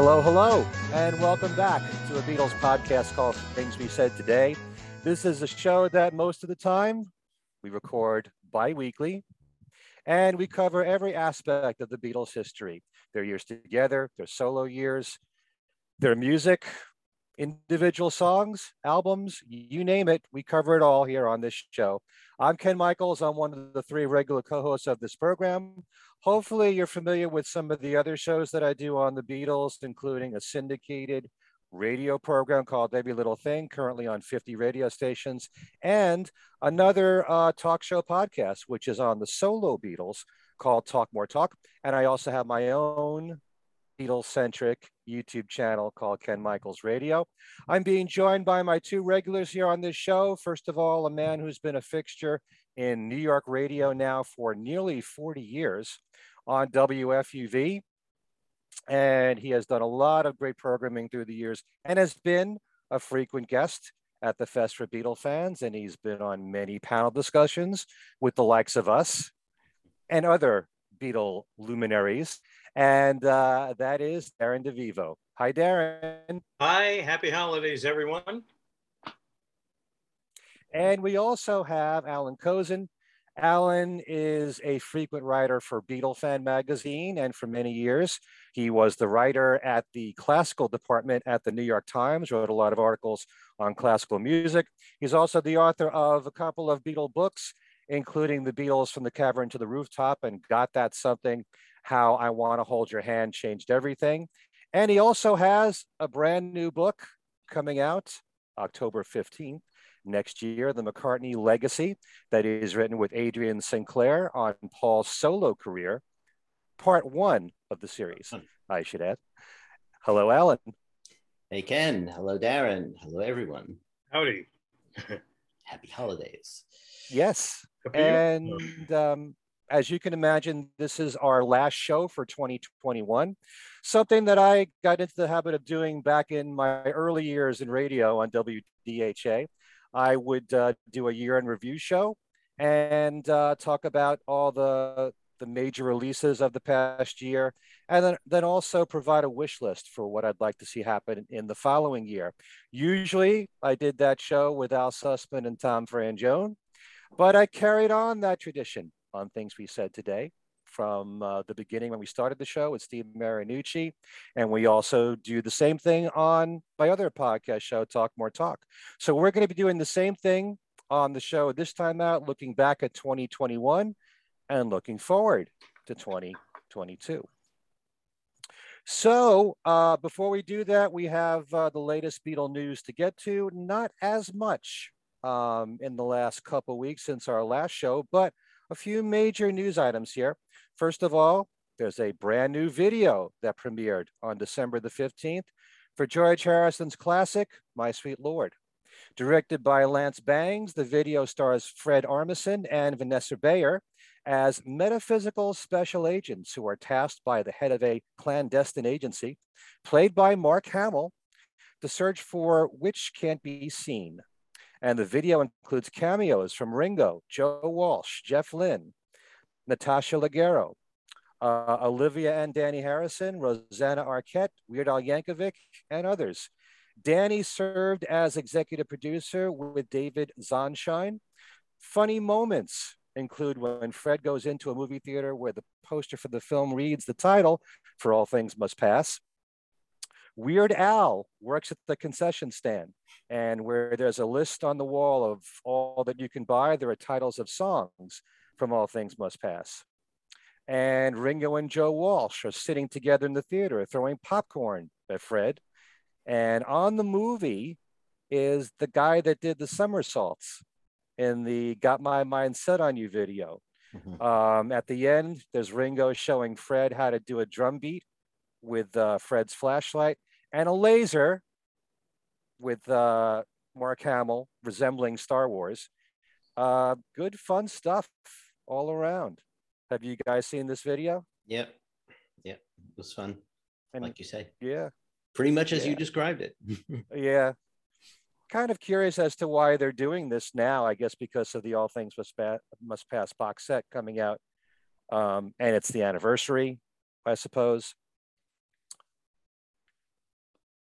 Hello, hello, and welcome back to a Beatles podcast called Things We Said Today. This is a show that most of the time we record bi weekly, and we cover every aspect of the Beatles' history their years together, their solo years, their music, individual songs, albums, you name it. We cover it all here on this show. I'm Ken Michaels. I'm one of the three regular co hosts of this program. Hopefully, you're familiar with some of the other shows that I do on the Beatles, including a syndicated radio program called Every Little Thing, currently on 50 radio stations, and another uh, talk show podcast, which is on the solo Beatles called Talk More Talk. And I also have my own Beatles centric YouTube channel called Ken Michaels Radio. I'm being joined by my two regulars here on this show. First of all, a man who's been a fixture in New York radio now for nearly 40 years on WFUV. And he has done a lot of great programming through the years and has been a frequent guest at the Fest for Beatle fans. And he's been on many panel discussions with the likes of us and other Beatle luminaries and uh, that is Darren DeVivo. Hi, Darren. Hi, happy holidays, everyone. And we also have Allan Kozinn. Alan is a frequent writer for Beatle Fan magazine, and for many years, he was the writer at the classical department at the New York Times, wrote a lot of articles on classical music. He's also the author of a couple of Beatle books, including The Beatles from the Cavern to the Rooftop and Got That Something, how I Want to Hold Your Hand Changed Everything. And he also has a brand new book coming out October 15th next year, The McCartney Legacy, that is written with Adrian Sinclair on Paul's solo career, part one of the series, I should add. Hello, Alan. Hey, Ken. Hello, Darren. Hello, everyone. Howdy. Happy holidays. Yes. And um, as you can imagine, this is our last show for 2021. Something that I got into the habit of doing back in my early years in radio on WDHA. I would uh, do a year in review show and uh, talk about all the the major releases of the past year, and then, then also provide a wish list for what I'd like to see happen in the following year. Usually, I did that show with Al Sussman and Tom Frangione, but I carried on that tradition on things we said today from uh, the beginning when we started the show with Steve Marinucci. And we also do the same thing on my other podcast show, Talk More Talk. So we're going to be doing the same thing on the show this time out, looking back at 2021 and looking forward to 2022. So uh, before we do that, we have uh, the latest Beatle news to get to. Not as much um, in the last couple weeks since our last show, but a few major news items here. First of all, there's a brand new video that premiered on December the 15th for George Harrison's classic, My Sweet Lord. Directed by Lance Bangs, the video stars Fred Armisen and Vanessa Bayer as metaphysical special agents who are tasked by the head of a clandestine agency, played by Mark Hamill, to search for which can't be seen, and the video includes cameos from Ringo, Joe Walsh, Jeff Lynne, Natasha Leggero, uh, Olivia and Dhani Harrison, Rosanna Arquette, Weird Al Yankovic, and others. Dhani served as executive producer with David Zonshine. Funny moments include when Fred goes into a movie theater where the poster for the film reads the title, For All Things Must Pass. Weird Al works at the concession stand, and where there's a list on the wall of all that you can buy, there are titles of songs from All Things Must Pass. And Ringo and Joe Walsh are sitting together in the theater throwing popcorn at Fred. And on the movie is the guy that did the somersaults in the Got My Mind Set on You video. Mm-hmm. Um, at the end, there's Ringo showing Fred how to do a drum beat with uh, Fred's flashlight and a laser with uh, Mark Hamill resembling Star Wars. Uh, good fun stuff all around. Have you guys seen this video? Yep. Yep. It was fun. And, like you say. Yeah. Pretty much as yeah. you described it. yeah. Kind of curious as to why they're doing this now. I guess because of the All Things Must, Must Pass box set coming out. Um, and it's the anniversary, I suppose.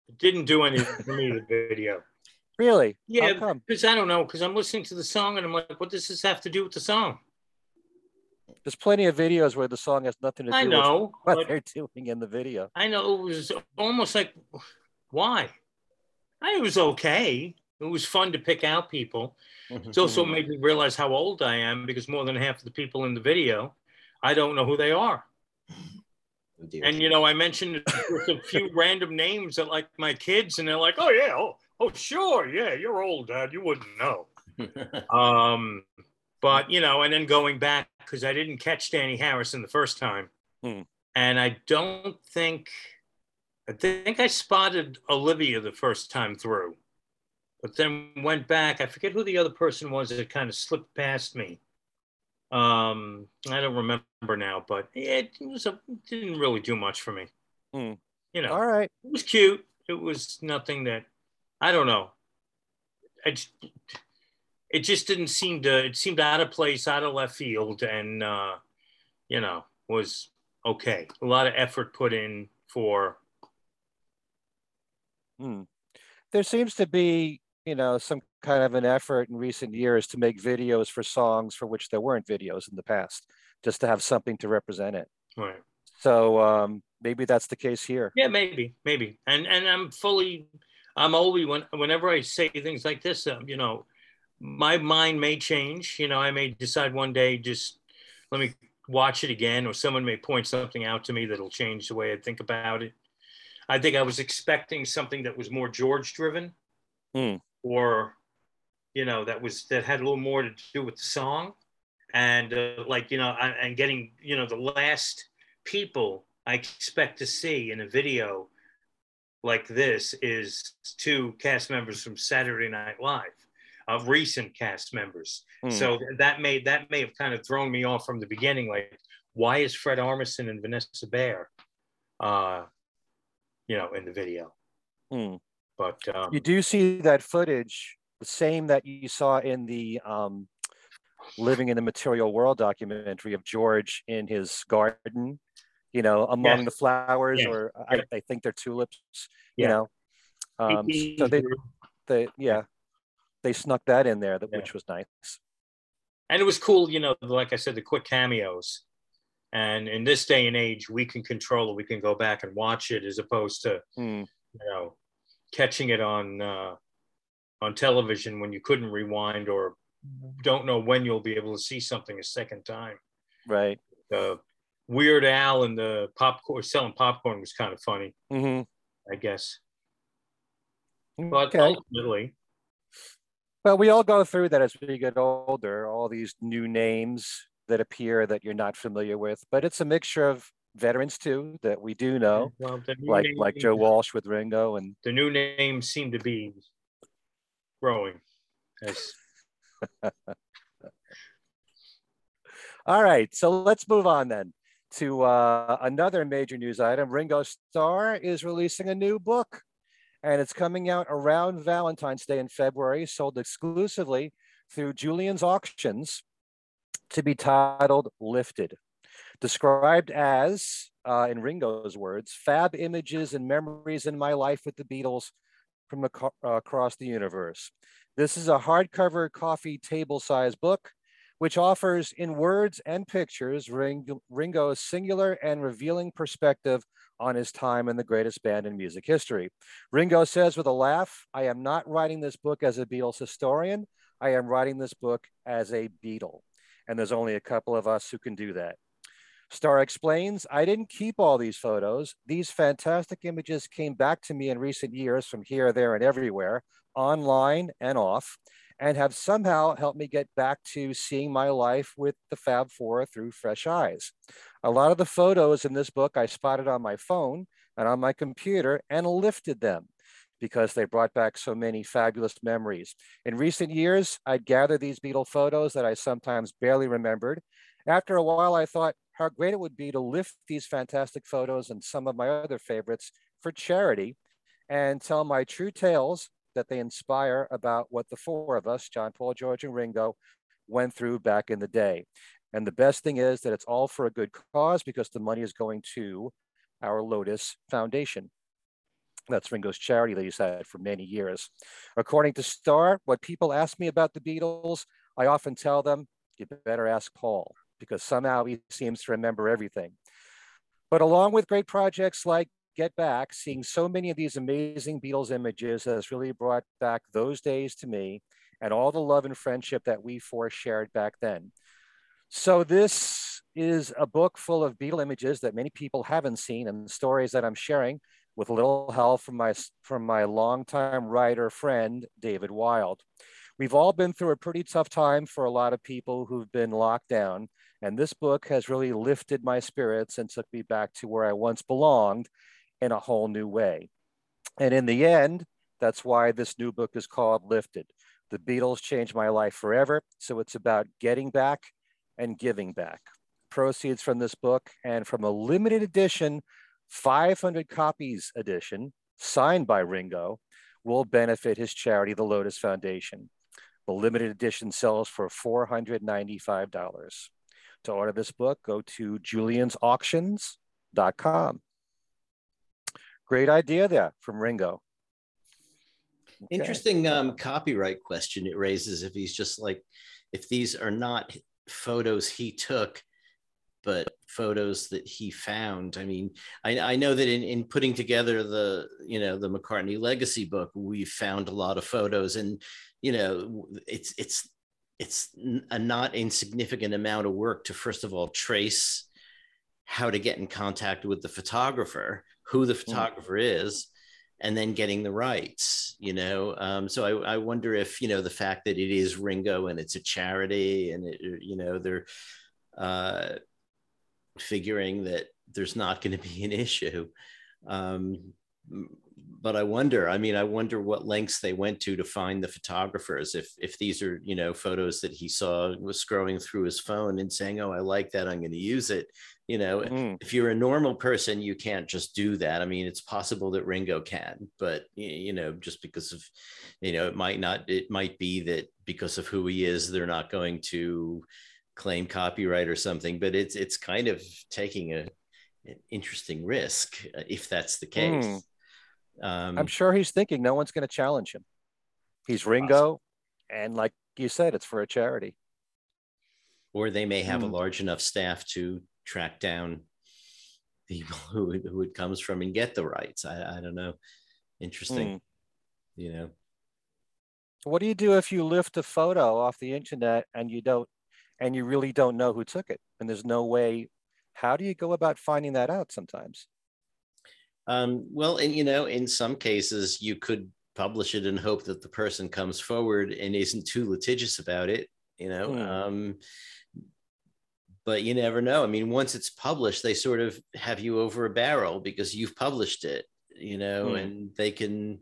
It didn't do anything for me, the video. Really? Yeah, because I don't know, because I'm listening to the song and I'm like, what does this have to do with the song? There's plenty of videos where the song has nothing to do I know, with what they're doing in the video. I know it was almost like, why? I, it was okay. It was fun to pick out people. Mm-hmm. It's also made me realize how old I am because more than half of the people in the video, I don't know who they are. Oh, and you know, I mentioned a few random names that like my kids, and they're like, "Oh yeah, oh, oh sure, yeah, you're old, Dad. You wouldn't know." um, but you know, and then going back because I didn't catch Dhani Harrison the first time, hmm. and I don't think, I think I spotted Olivia the first time through, but then went back. I forget who the other person was that kind of slipped past me. Um, I don't remember now, but it was a didn't really do much for me. Hmm. You know, all right. It was cute. It was nothing that I don't know. I just, it just didn't seem to. It seemed out of place, out of left field, and uh, you know was okay. A lot of effort put in for. Hmm. There seems to be, you know, some kind of an effort in recent years to make videos for songs for which there weren't videos in the past, just to have something to represent it. Right. So um, maybe that's the case here. Yeah, maybe, maybe. And and I'm fully, I'm always when whenever I say things like this, um, you know, my mind may change. You know, I may decide one day just let me watch it again, or someone may point something out to me that'll change the way I think about it. I think I was expecting something that was more George driven, mm. or you know that was that had a little more to do with the song and uh, like you know and getting you know the last people i expect to see in a video like this is two cast members from saturday night live of uh, recent cast members mm. so that may that may have kind of thrown me off from the beginning like why is fred armisen and vanessa bayer uh you know in the video mm. but um, you do see that footage the same that you saw in the um, Living in the Material World documentary of George in his garden, you know, among yes. the flowers, yes. or I, I, think they're tulips, yeah. you know. Um, so they, they, yeah, they snuck that in there, that, yeah. which was nice. And it was cool, you know, like I said, the quick cameos. And in this day and age, we can control it. We can go back and watch it as opposed to, mm. you know, catching it on uh, on television when you couldn't rewind or don't know when you'll be able to see something a second time. Right. The Weird Al and the popcorn selling popcorn was kind of funny. Mm-hmm. I guess. But okay. ultimately. Well, we all go through that as we get older, all these new names that appear that you're not familiar with, but it's a mixture of veterans too that we do know, well, like like Joe Walsh with Ringo and the new names seem to be growing. Yes. All right, so let's move on then to uh, another major news item. Ringo Starr is releasing a new book, and it's coming out around Valentine's Day in February, sold exclusively through Julien's Auctions to be titled Lifted. Described as, uh, in Ringo's words, fab images and memories in my life with the Beatles from uh, across the universe. This is a hardcover coffee table size book, which offers in words and pictures Ringo's singular and revealing perspective on his time in the greatest band in music history. Ringo says with a laugh, I am not writing this book as a Beatles historian. I am writing this book as a Beatle. And there's only a couple of us who can do that. Starr explains, I didn't keep all these photos. These fantastic images came back to me in recent years from here, there, and everywhere, online and off, and have somehow helped me get back to seeing my life with the Fab Four through fresh eyes. A lot of the photos in this book I spotted on my phone and on my computer and lifted them because they brought back so many fabulous memories. In recent years, I'd gather these Beatle photos that I sometimes barely remembered. After a while, I thought, how great it would be to lift these fantastic photos and some of my other favorites for charity and tell my true tales that they inspire about what the four of us, John, Paul, George, and Ringo, went through back in the day. And the best thing is that it's all for a good cause because the money is going to our Lotus Foundation. That's Ringo's charity that he's had for many years. According to Starr, what people ask me about the Beatles, I often tell them, you better ask Paul, because somehow he seems to remember everything. But along with great projects like Get Back, seeing so many of these amazing Beatles images has really brought back those days to me and all the love and friendship that we four shared back then. So this is a book full of Beatle images that many people haven't seen and stories that I'm sharing with a little help from my, from my longtime writer friend, David Wild. We've all been through a pretty tough time for a lot of people who've been locked down. And this book has really lifted my spirits and took me back to where I once belonged in a whole new way. And in the end, that's why this new book is called Lifted. The Beatles changed my life forever. So it's about getting back and giving back. Proceeds from this book and from a limited edition 500 copies edition signed by Ringo will benefit his charity, the Lotus Foundation. The limited edition sells for $495. To order this book, go to juliensauctions.com. Great idea there from Ringo. Okay. Interesting um, copyright question it raises if he's just like, if these are not photos he took, but photos that he found. I mean, I, I know that in, in putting together the, you know, the McCartney legacy book, we found a lot of photos and, you know, it's, it's, it's a not insignificant amount of work to first of all trace how to get in contact with the photographer, who the mm. photographer mm. is, and then getting the rights you know um, so I, I wonder if you know the fact that it is ringo and it's a charity and it, you know they're uh, figuring that there's not going to be an issue. Um, but I wonder, I mean, I wonder what lengths they went to to find the photographers. If, if these are, you know, photos that he saw was scrolling through his phone and saying, oh, I like that, I'm going to use it. You know, mm. if you're a normal person, you can't just do that. I mean, it's possible that Ringo can, but, you know, just because of, you know, it might not, it might be that because of who he is, they're not going to, claim copyright or something, but it's it's kind of taking a an interesting risk uh, if that's the case. Mm. Um, I'm sure he's thinking no one's going to challenge him. He's Ringo, and like you said, it's for a charity. Or they may have mm. a large enough staff to track down people who who it comes from and get the rights. I, I don't know. Interesting. Mm. You know. What do you do if you lift a photo off the internet and you don't and you really don't know who took it and there's no way how do you go about finding that out sometimes um, well and you know in some cases you could publish it and hope that the person comes forward and isn't too litigious about it you know mm. um, but you never know i mean once it's published they sort of have you over a barrel because you've published it you know mm. and they can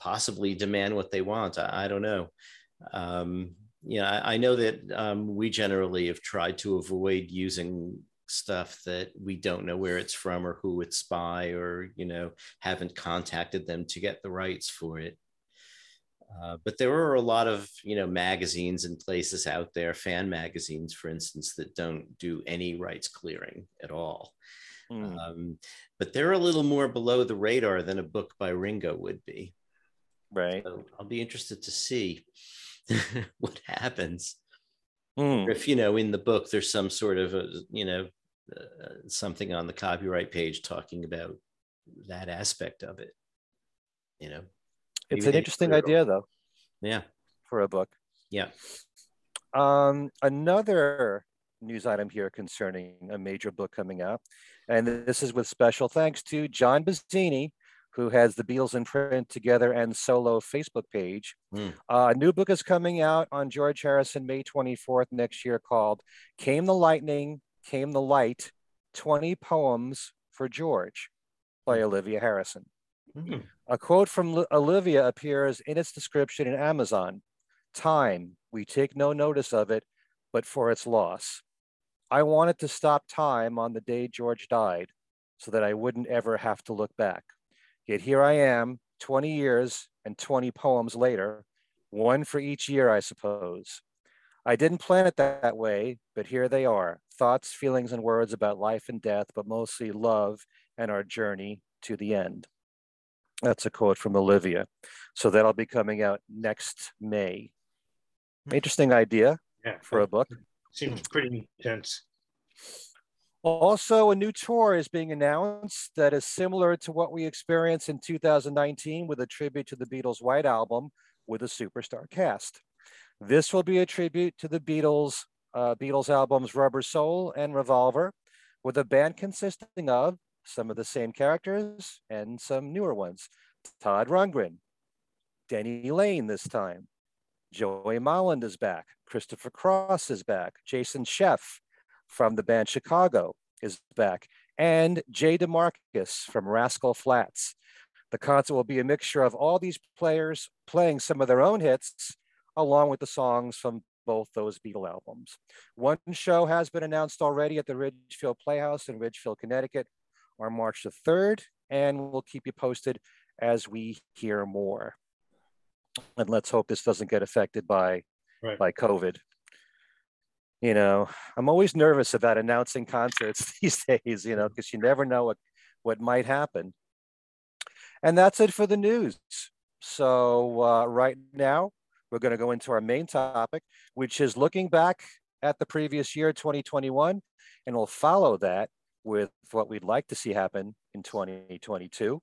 possibly demand what they want i, I don't know um, you know, I, I know that um, we generally have tried to avoid using stuff that we don't know where it's from or who it's by or you know haven't contacted them to get the rights for it uh, but there are a lot of you know magazines and places out there fan magazines for instance that don't do any rights clearing at all mm. um, but they're a little more below the radar than a book by ringo would be right so i'll be interested to see what happens. Mm. if you know in the book there's some sort of a, you know uh, something on the copyright page talking about that aspect of it. You know, it's an interesting idea though. Yeah, for a book. Yeah. Um, another news item here concerning a major book coming out, and this is with special thanks to John Bazzini, who has the Beatles in print together and solo Facebook page. Mm. Uh, a new book is coming out on George Harrison May 24th next year called Came the Lightning, Came the Light 20 Poems for George by hmm. Olivia Harrison. Mm. A quote from Olivia appears in its description in Amazon Time, we take no notice of it, but for its loss. I wanted to stop time on the day George died so that I wouldn't ever have to look back. Yet here I am, 20 years and 20 poems later, one for each year, I suppose. I didn't plan it that way, but here they are thoughts, feelings, and words about life and death, but mostly love and our journey to the end. That's a quote from Olivia. So that'll be coming out next May. Hmm. Interesting idea yeah. for a book. Seems pretty intense. Also, a new tour is being announced that is similar to what we experienced in 2019 with a tribute to the Beatles' White Album with a superstar cast. This will be a tribute to the Beatles, uh, Beatles albums Rubber Soul and Revolver, with a band consisting of some of the same characters and some newer ones. Todd Rundgren, Denny Laine this time, Joey Molland is back, Christopher Cross is back, Jason Scheff from the band Chicago is back, and Jay DeMarcus from Rascal Flatts. The concert will be a mixture of all these players playing some of their own hits, along with the songs from both those Beatle albums. One show has been announced already at the Ridgefield Playhouse in Ridgefield, Connecticut on March the 3rd, and we'll keep you posted as we hear more. And let's hope this doesn't get affected by, right. by COVID. You know, I'm always nervous about announcing concerts these days, you know, because you never know what, what might happen. And that's it for the news. So uh, right now, we're going to go into our main topic, which is looking back at the previous year, 2021, and we'll follow that with what we'd like to see happen in 2022.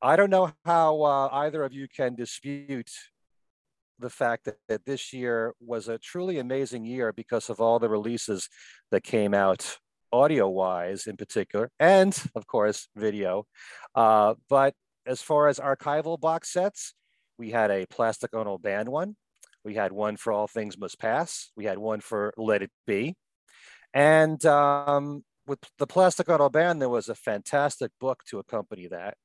I don't know how uh, either of you can dispute the fact that, that this year was a truly amazing year because of all the releases that came out audio wise in particular, and of course, video. Uh, but as far as archival box sets, we had a Plastic Ono Band one. We had one for All Things Must Pass. We had one for Let It Be. And um, with the Plastic Ono Band, there was a fantastic book to accompany that.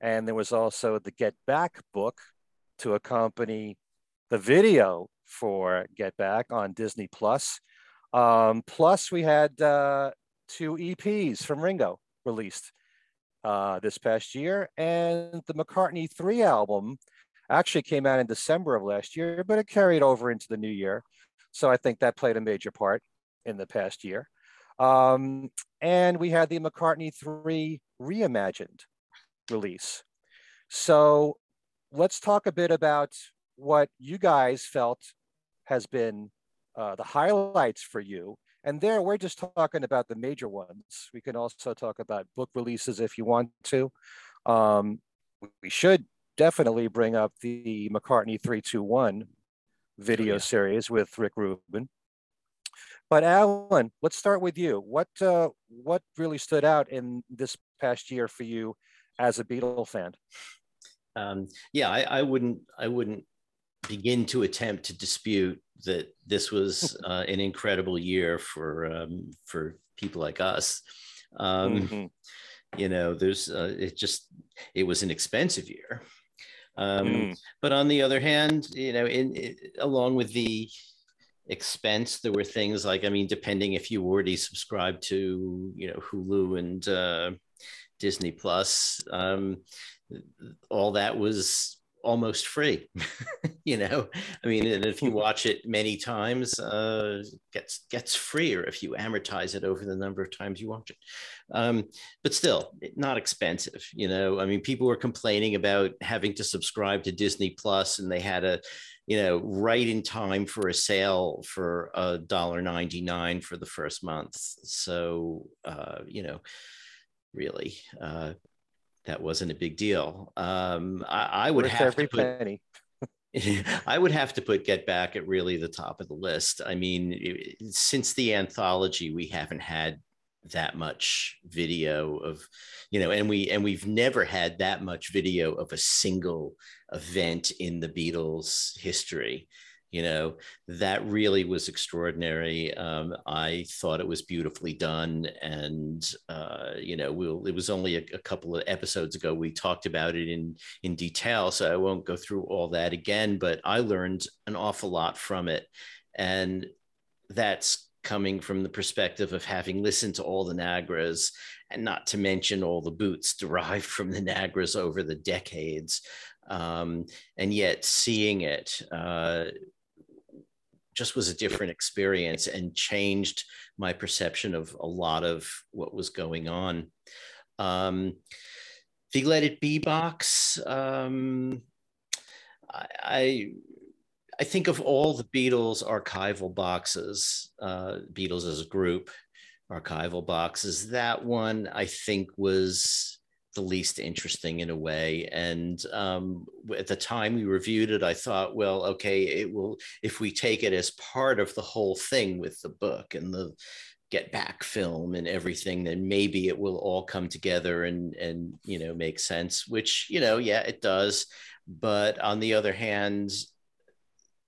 And there was also the Get Back book to accompany the video for Get Back on Disney Plus. Um, plus, we had uh, two EPs from Ringo released uh, this past year, and the McCartney 3 album actually came out in December of last year, but it carried over into the new year. So I think that played a major part in the past year. Um, and we had the McCartney 3 reimagined release. So let's talk a bit about what you guys felt has been uh, the highlights for you. And there, we're just talking about the major ones. We can also talk about book releases if you want to. Um, we should definitely bring up the McCartney 321 video oh, yeah. series with Rick Rubin. But Alan, let's start with you. What uh, what really stood out in this past year for you as a Beatle fan? Um, yeah, I, I, wouldn't I wouldn't begin to attempt to dispute that this was uh, an incredible year for um, for people like us. Um, mm-hmm. You know, there's uh, it just it was an expensive year. Um, mm. But on the other hand, you know, in, in, along with the expense, there were things like, I mean, depending if you already subscribed to, you know, Hulu and uh, Disney Plus, um, all that was almost free you know? I mean and if you hmm. watch it many times uh gets gets freer if you amortize it over the number of times you watch it. Um but still not expensive you know? I mean people were complaining about having to subscribe to disney plus and they had a you know right in time for a sale for a dollar 99 for the first month. So uh you know really uh that wasn't a big deal. Um, I, I, would Worth have to put, penny. I would have to put Get Back at really the top of the list. I mean, it, since the anthology, we haven't had that much video of, you know, and we and we've never had that much video of a single event in the Beatles' history you know that really was extraordinary. Um, i thought it was beautifully done and uh, you know we'll, it was only a, a, couple of episodes ago we talked about it in in detail so i won't go through all that again but i learned an awful lot from it. And that's coming from the perspective of having listened to all the nagras and not to mention all the boots derived from the nagras over the decades. Um, and yet seeing it uh, just was a different experience and changed my perception of a lot of what was going on. Um, the Let It Be box. Um, I I think of all the Beatles archival boxes, uh, Beatles as a group, archival boxes. That one I think was the least interesting in a way. And um, at the time we reviewed it, I thought, well, okay, it will if we take it as part of the whole thing with the book and the get back film and everything then maybe it will all come together and and you know make sense which you know yeah it does but on the other hand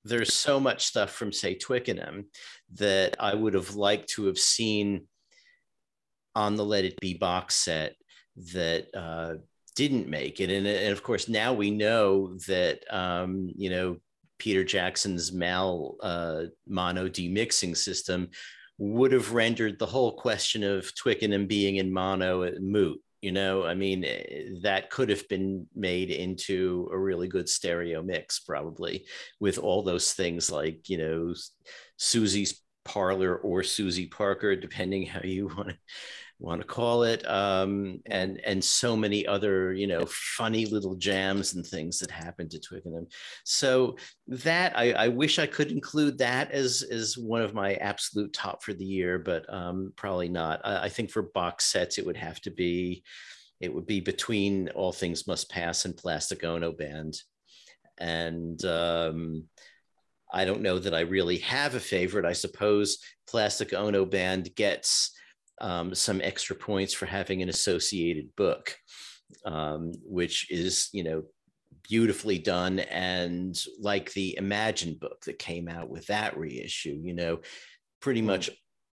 there's so much stuff from say twickenham that i would have liked to have seen on the let it be box set that uh, didn't make it and, and of course now we know that um, you know peter jackson's mal uh, mono demixing system would have rendered the whole question of Twickenham being in mono moot. You know, I mean, eh, that could have been made into a really good stereo mix, probably, with all those things like, you know, Susie's parlor or Susie Parker, depending how you want to want to call it um, and and so many other you know funny little jams and things that happen to twickenham so that I, I wish i could include that as as one of my absolute top for the year but um, probably not. I, I think for box sets it would have to be it would be between all things must pass and plastic ono band. And um, I don't know that I really have a favorite. I suppose Plastic Ono Band gets um, some extra points for having an associated book, um, which is, you know, beautifully done. And like the Imagine book that came out with that reissue, you know, pretty hmm. much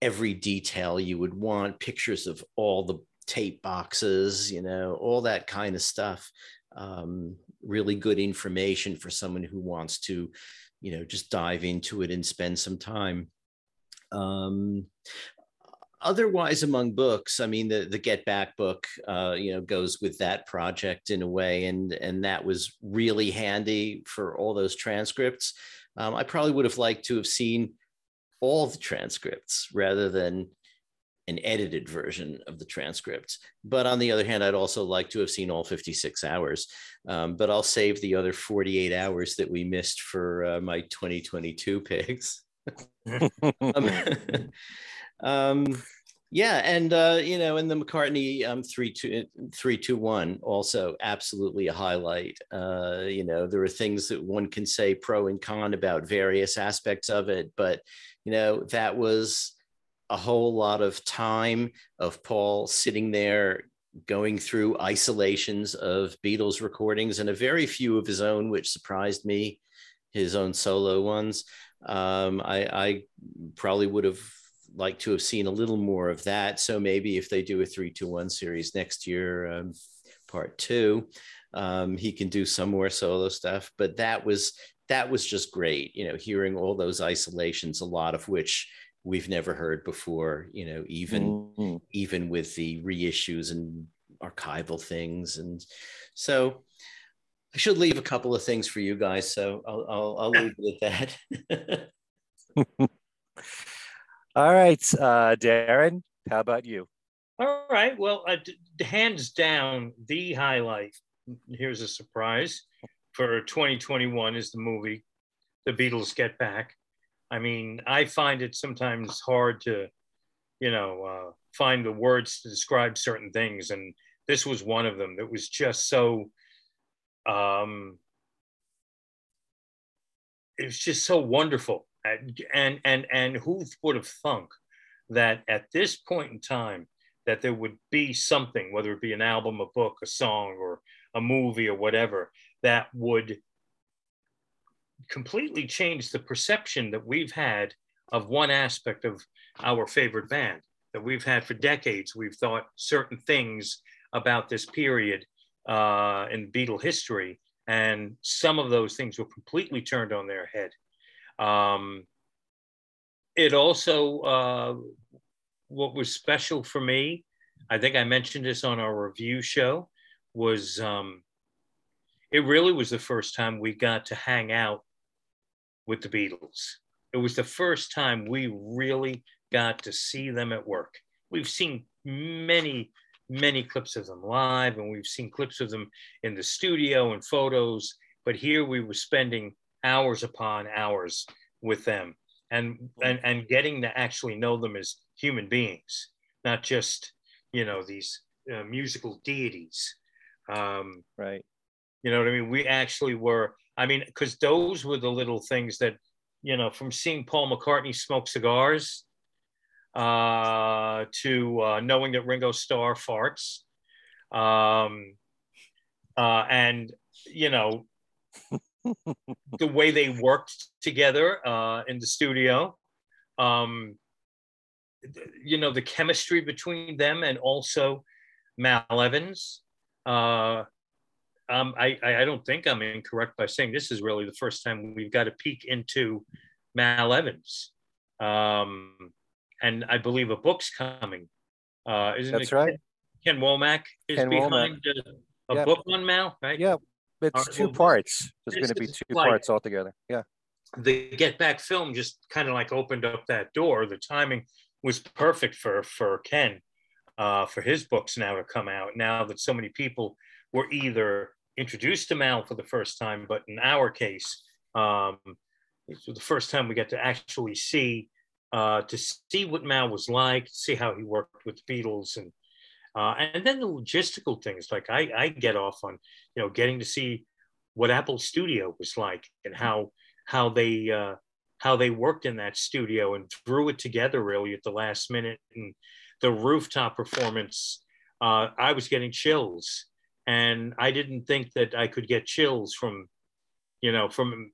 every detail you would want, pictures of all the tape boxes, you know, all that kind of stuff. Um, really good information for someone who wants to, you know, just dive into it and spend some time. Um, otherwise among books i mean the the get back book uh, you know goes with that project in a way and and that was really handy for all those transcripts. Um, i probably would have liked to have seen all the transcripts rather than an edited version of the transcripts. But on the other hand i'd also like to have seen all 56 hours. Um, but i'll save the other 48 hours that we missed for uh, my 2022 picks um, um, yeah, and uh, you know, in the McCartney um, three two three two one, also absolutely a highlight. Uh, you know, there are things that one can say pro and con about various aspects of it, but you know, that was a whole lot of time of Paul sitting there going through isolations of Beatles recordings and a very few of his own, which surprised me, his own solo ones. Um, I, I probably would have like to have seen a little more of that. So maybe if they do a three to one series next year, um, part two, um, he can do some more solo stuff. But that was that was just great. You know, hearing all those isolations, a lot of which we've never heard before. You know, even mm-hmm. even with the reissues and archival things, and so. I should leave a couple of things for you guys, so I'll, I'll, I'll leave it at that. All right, uh, Darren, how about you? All right. Well, uh, hands down, the highlight. Here's a surprise for 2021 is the movie, The Beatles Get Back. I mean, I find it sometimes hard to, you know, uh, find the words to describe certain things, and this was one of them. That was just so. Um, it was just so wonderful and and and who would have thunk that at this point in time that there would be something whether it be an album a book a song or a movie or whatever that would completely change the perception that we've had of one aspect of our favorite band that we've had for decades. We've thought certain things about this period uh, in Beatle history and some of those things were completely turned on their head um, it also, uh, what was special for me, I think I mentioned this on our review show, was um, it really was the first time we got to hang out with the Beatles. It was the first time we really got to see them at work. We've seen many many clips of them live, and we've seen clips of them in the studio and photos. But here we were spending hours upon hours with them and and and getting to actually know them as human beings, not just you know these uh, musical deities. Um, right. You know what I mean? We actually were. I mean, because those were the little things that you know, from seeing Paul McCartney smoke cigars uh, to uh, knowing that Ringo Starr farts, um, uh, and you know the way they worked together uh, in the studio. Um, you know the chemistry between them and also Mal Evans. Uh, um, I, I don't think I'm incorrect by saying this is really the first time we've got a peek into Mal Evans. Um, and I believe a book's coming. Uh, isn't That's it? right. Ken Womack is Ken behind a, a Yeah. book on Mal, right? Yeah. It's two parts. There's going to be two like- parts altogether. Yeah. the Get Back film just kind of like opened up that door. The timing was perfect for for Ken, uh, for his books now to come out. Now that so many people were either introduced to Mal for the first time, but in our case, um, it's the first time we get to actually see uh, to see what Mal was like, see how he worked with Beatles, and uh, and then the logistical things. Like I, I get off on you know getting to see what Apple Studio was like and how how they uh, how they worked in that studio and threw it together really at the last minute and the rooftop performance. Uh, I was getting chills, and I didn't think that I could get chills from, you know, from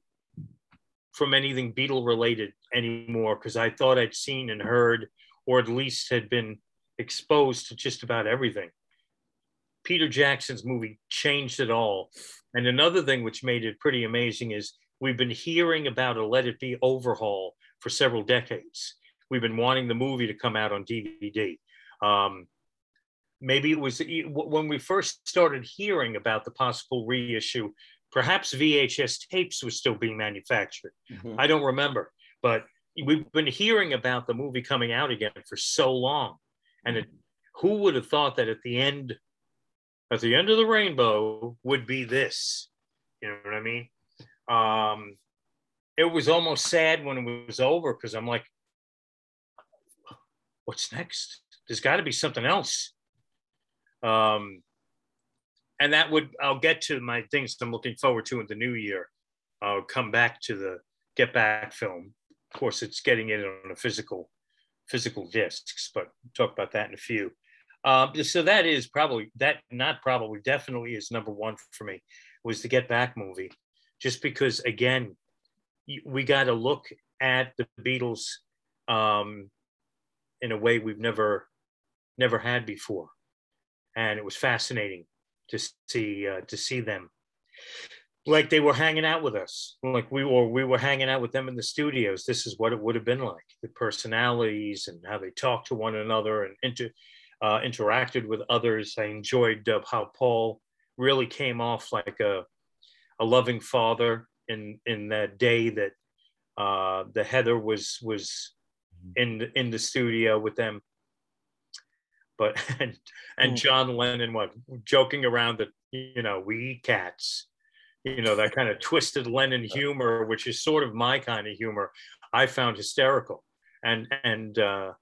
from anything Beatle related anymore because I thought I'd seen and heard, or at least had been exposed to just about everything. Peter Jackson's movie changed it all. And another thing which made it pretty amazing is we've been hearing about a Let It Be overhaul for several decades. We've been wanting the movie to come out on DVD. Um, maybe it was when we first started hearing about the possible reissue, perhaps VHS tapes were still being manufactured. Mhm. I don't remember, but we've been hearing about the movie coming out again for so long. And it, who would have thought that at the end, at the end of the rainbow would be this? You know what I mean? Um, it was almost sad when it was over because I'm like, what's next? There's got to be something else. Um, and that would I'll get to my things I'm looking forward to in the new year. I'll come back to the Get Back film. Of course, it's getting it on a physical physical discs, but talk about that in a few. Um, so that is probably that not probably definitely is number one for me was the Get Back movie, just because again we got to look at the Beatles um, in a way we've never never had before, and it was fascinating to see uh, to see them like they were hanging out with us like we were we were hanging out with them in the studios. This is what it would have been like. The personalities and how they talked to one another and inter, uh, interacted with others. I enjoyed uh, how paul really came off like a, a loving father in in that day that uh, the heather was was in the, in the studio with them. But and and Mm. John Lennon was joking around that you know we eat cats, you know that kind of twisted Lennon humor, which is sort of my kind of humor. I found hysterical, and and uh,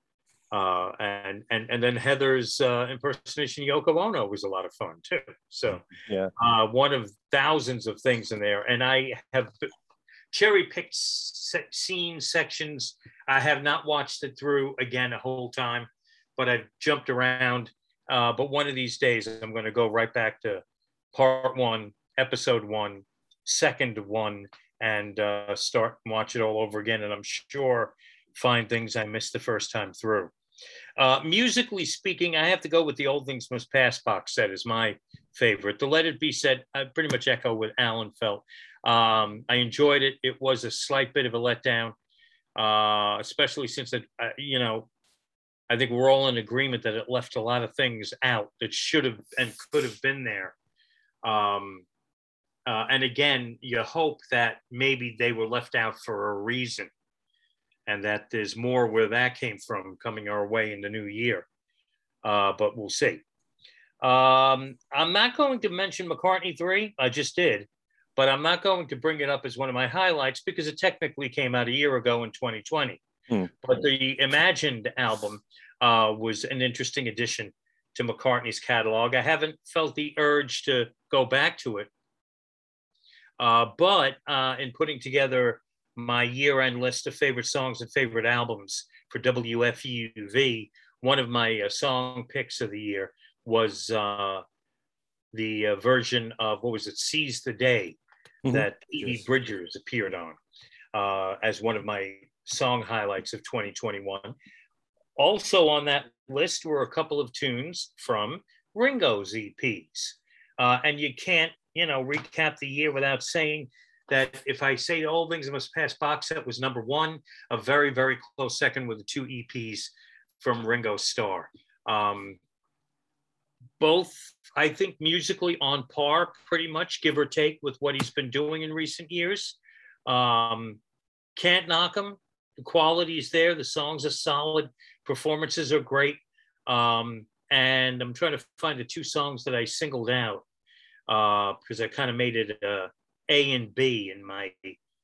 uh, and and and then Heather's uh, impersonation Yoko Ono was a lot of fun too. So Yeah. uh, one of thousands of things in there, and I have cherry picked se- scenes sections. I have not watched it through again a whole time but I've jumped around. Uh, but one of these days, I'm going to go right back to part one, episode one, second one, and uh, start and watch it all over again. And I'm sure find things I missed the first time through. Uh, musically speaking, I have to go with the All Things Must Pass box set is my favorite. The Let It Be set, I pretty much echo what Alan felt. Um, I enjoyed it. It was a slight bit of a letdown, uh, especially since it, uh, you know, I think we're all in agreement that it left a lot of things out that should have and could have been there. Um, uh, and again, you hope that maybe they were left out for a reason and that there's more where that came from coming our way in the new year. Uh, but we'll see. Um, I'm not going to mention McCartney 3. I just did, but I'm not going to bring it up as one of my highlights because it technically came out a year ago in 2020. Hmm. But the Imagined album uh, was an interesting addition to McCartney's catalog. I haven't felt the urge to go back to it. Uh, but uh, in putting together my year end list of favorite songs and favorite albums for WFUV, one of my uh, song picks of the year was uh, the uh, version of what was it, Seize the Day, mm-hmm. that Phoebe yes. Bridgers appeared on uh, as one of my song highlights of 2021. Also on that list were a couple of tunes from Ringo's EPs. Uh, and you can't, you know, recap the year without saying that if I say All Things Must Pass box set was number one, a very, very close second with the two EPs from Ringo Starr. Um, both, I think, musically on par, pretty much, give or take, with what he's been doing in recent years. Um, can't knock him. The quality is there. The songs are solid. Performances are great. Um, and I'm trying to find the two songs that I singled out uh, because I kind of made it a A and B in my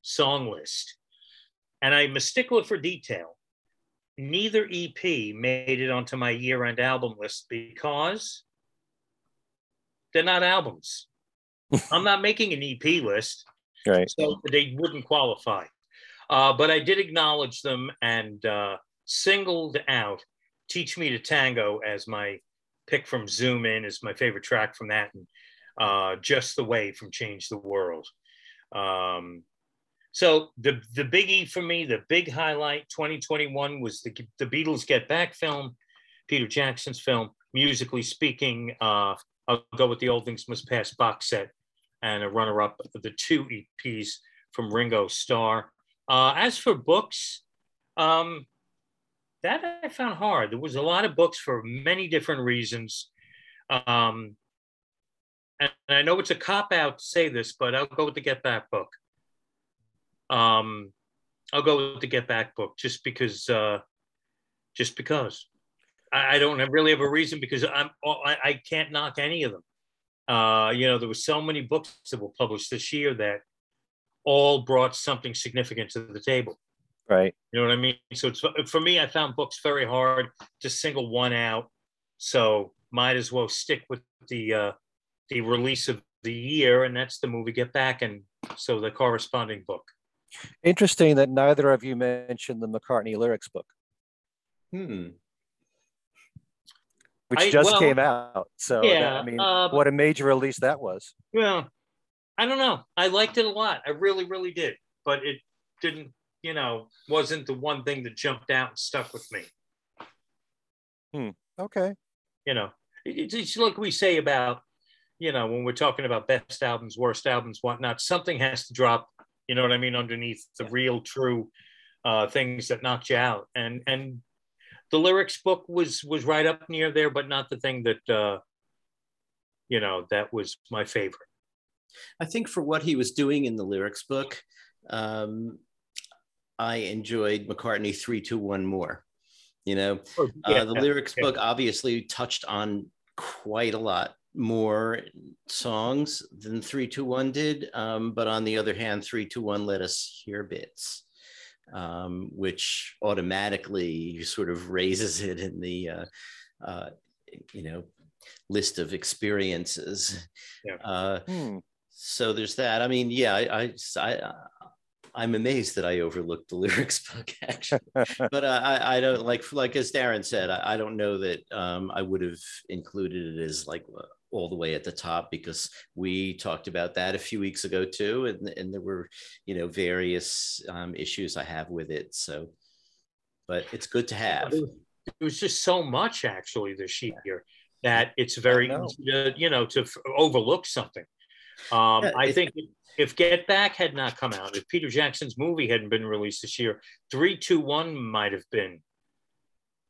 song list. And I'm a stickler for detail. Neither EP made it onto my year end album list because they're not albums. I'm not making an EP list. Right. So they wouldn't qualify. Uh, but I did acknowledge them and uh, singled out Teach Me to Tango as my pick from Zoom In is my favorite track from that. And uh, Just the Way from Change the World. Um, so the, the biggie for me, the big highlight 2021 was the, the Beatles Get Back film, Peter Jackson's film. Musically speaking, uh, I'll go with the All Things Must Pass box set and a runner up of the two EPs from Ringo Starr. Uh, as for books, um, that I found hard. There was a lot of books for many different reasons. Um, and I know it's a cop out to say this, but I'll go with the Get Back book. Um, I'll go with the Get Back book just because, uh, just because. I, I don't really have a reason because I'm I, I can't knock any of them. Uh, you know, there were so many books that were published this year that all brought something significant to the table. Right. You know what I mean? So it's for me, I found books very hard to single one out. So might as well stick with the uh, the release of the year, and that's the movie Get Back, and so the corresponding book. Interesting that neither of you mentioned the McCartney lyrics book. Hmm which I, just well, came out. So yeah, that, I mean, uh, what a major release that was. Yeah, I don't know. I liked it a lot. I really, really did. But it didn't, you know, wasn't the one thing that jumped out and stuck with me. Hmm. Okay. You know, it's, it's like we say about, you know, when we're talking about best albums, worst albums, whatnot, something has to drop. You know what I mean? Underneath the real, true uh, things that knocked you out, and and the lyrics book was was right up near there, but not the thing that uh, you know that was my favorite. I think for what he was doing in the lyrics book, um, I enjoyed McCartney three two one more. You know, oh, yeah, uh, the lyrics yeah. book obviously touched on quite a lot more songs than 321 did um, but on the other hand 321 let us hear bits um, which automatically sort of raises it in the uh, uh, you know list of experiences. Yeah. Uh, hmm. So there's that. I mean, yeah, I, I, I I'm amazed that I overlooked the lyrics book actually, but uh, I, I don't like like as Darren said, I, I don't know that um, I would have included it as like all the way at the top because we talked about that a few weeks ago too, and and there were you know various um, issues I have with it. So, but it's good to have. It was just so much actually this year that it's very easy to you know to f- overlook something. Um, yeah, I think if Get Back had not come out, if Peter Jackson's movie hadn't been released this year, three, two, one might have been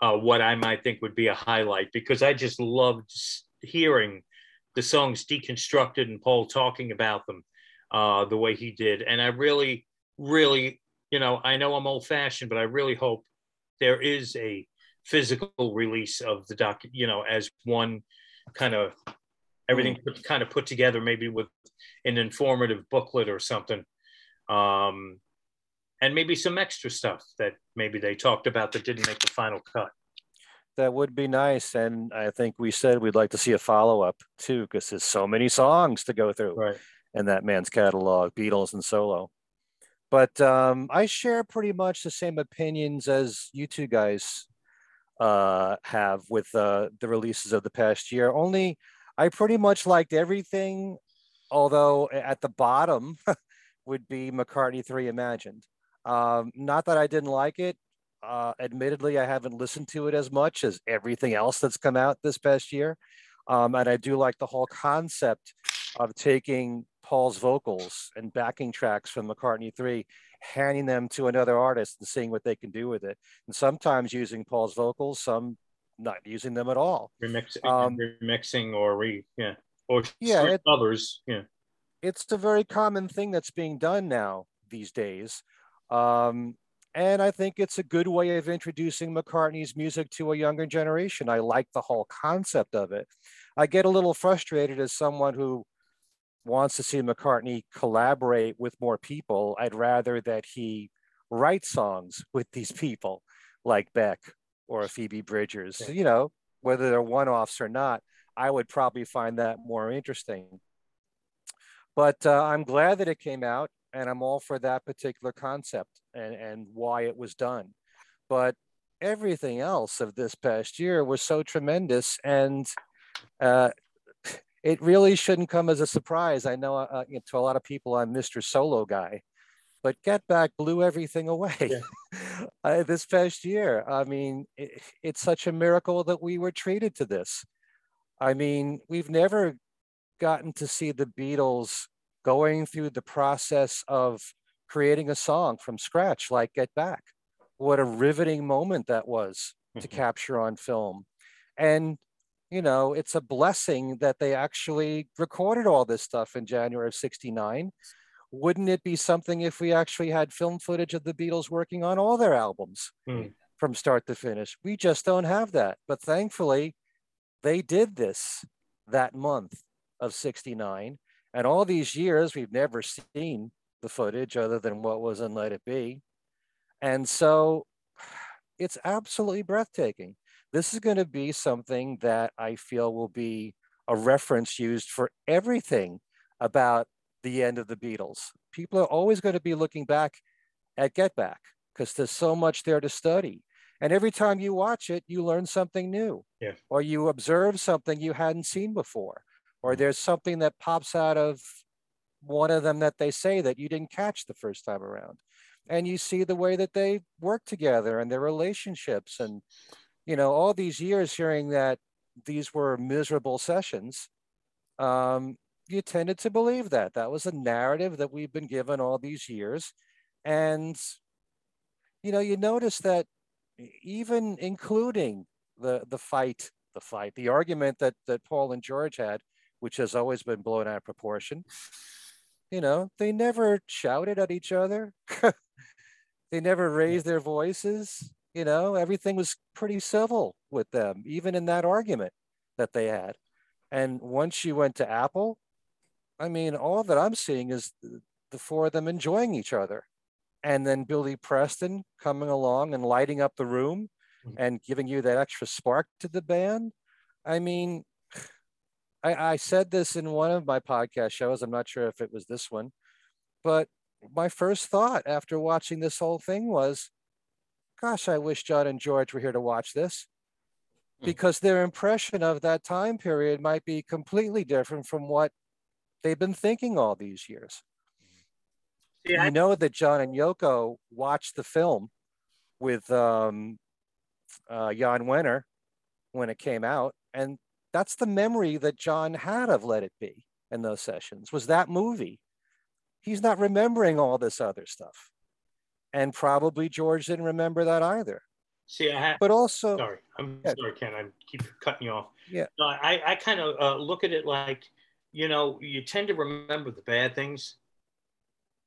uh, what I might think would be a highlight because I just loved hearing the songs deconstructed and Paul talking about them uh, the way he did. And I really, really, you know, I know I'm old fashioned, but I really hope there is a physical release of the doc, you know, as one kind of everything put, kind of put together, maybe with an informative booklet or something. Um, and maybe some extra stuff that maybe they talked about that didn't make the final cut. That would be nice. And I think we said we'd like to see a follow up too, because there's so many songs to go through Right. in that man's catalog, Beatles and solo. But um, I share pretty much the same opinions as you two guys uh, have with uh, the releases of the past year. Only I pretty much liked everything, although at the bottom would be McCartney 3 Imagined. Um, not that I didn't like it. Uh, admittedly, I haven't listened to it as much as everything else that's come out this past year. Um, and I do like the whole concept of taking Paul's vocals and backing tracks from McCartney 3, handing them to another artist and seeing what they can do with it. And sometimes using Paul's vocals, some not using them at all. Remixing, Um, remixing or re, yeah, or Yeah, it- others, yeah. it's a very common thing that's being done now these days. Um, and I think it's a good way of introducing McCartney's music to a younger generation. I like the whole concept of it. I get a little frustrated as someone who wants to see McCartney collaborate with more people. I'd rather that he write songs with these people like Beck or Phoebe Bridgers, you know, whether they're one offs or not. I would probably find that more interesting. But uh, I'm glad that it came out, and I'm all for that particular concept and, and why it was done. But everything else of this past year was so tremendous, and uh, it really shouldn't come as a surprise. I know, uh, you know to a lot of people, I'm Mr. Solo guy, but Get Back blew everything away uh, this past year. I mean, it, it's such a miracle that we were treated to this. I mean, we've never gotten to see the Beatles going through the process of creating a song from scratch, like Get Back. What a riveting moment that was to capture on film. And, you know, it's a blessing that they actually recorded all this stuff in January of 69. Wouldn't it be something if we actually had film footage of the Beatles working on all their albums Hmm. from start to finish? We just don't have that. But thankfully, they did this that month of 69. And all these years, we've never seen the footage other than what was in Let It Be. And so it's absolutely breathtaking. This is going to be something that I feel will be a reference used for everything about the end of the Beatles. People are always going to be looking back at Get Back because there's so much there to study. And every time you watch it, you learn something new, Yeah. or you observe something you hadn't seen before, or there's something that pops out of one of them that they say that you didn't catch the first time around. And you see the way that they work together and their relationships. And, you know, all these years hearing that these were miserable sessions, um, you tended to believe that. That was a narrative that we've been given all these years. And, you know, you notice that even including the the fight, the fight, the argument that that Paul and George had, which has always been blown out of proportion, you know, they never shouted at each other. they never raised their voices. You know, everything was pretty civil with them, even in that argument that they had. And once you went to Apple, I mean, all that I'm seeing is the four of them enjoying each other. And then Billy Preston coming along and lighting up the room Mhm. and giving you that extra spark to the band. I mean, I, I said this in one of my podcast shows. I'm not sure if it was this one, but my first thought after watching this whole thing was, gosh, I wish John and George were here to watch this Hmm. because their impression of that time period might be completely different from what they've been thinking all these years. See, I, know that John and Yoko watched the film with um, uh, Jan Wenner when it came out, and that's the memory that John had of Let It Be in those sessions was that movie. He's not remembering all this other stuff, and probably George didn't remember that either. see, I ha- But also, sorry, I'm Yeah. sorry, Ken. I keep cutting you off. Yeah. No, I, I kind of uh, look at it like, you know, you tend to remember the bad things.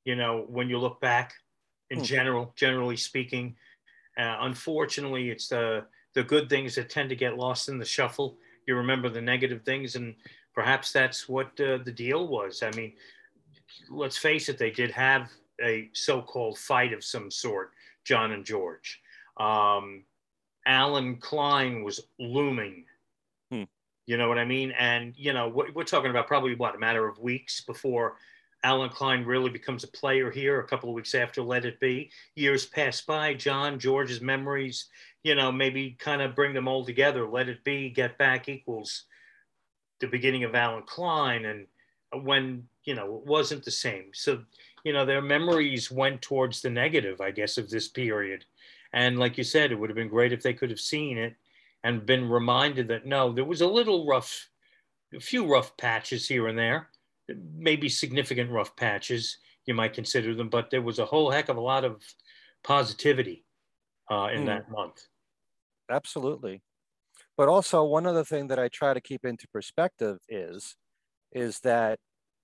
You know, when you look back, in Hmm. general, generally speaking, uh, unfortunately, it's the the good things that tend to get lost in the shuffle. You remember the negative things, and perhaps that's what uh, the deal was. I mean, let's face it, they did have a so-called fight of some sort, John and George. Um, Allen Klein was looming. Hmm. You know what I mean? And you know, we're talking about probably what a matter of weeks before Allen Klein really becomes a player here. A couple of weeks after Let It Be, years pass by. John George's memories, you know, maybe kind of bring them all together. Let It Be, Get Back equals the beginning of Allen Klein, and when you know it wasn't the same. So you know, their memories went towards the negative, I guess, of this period. And like you said, it would have been great if they could have seen it and been reminded that no, there was a little rough, a few rough patches here and there, maybe significant rough patches, you might consider them, but there was a whole heck of a lot of positivity uh, in mm. that month. Absolutely. But also, one other thing that I try to keep into perspective is, is that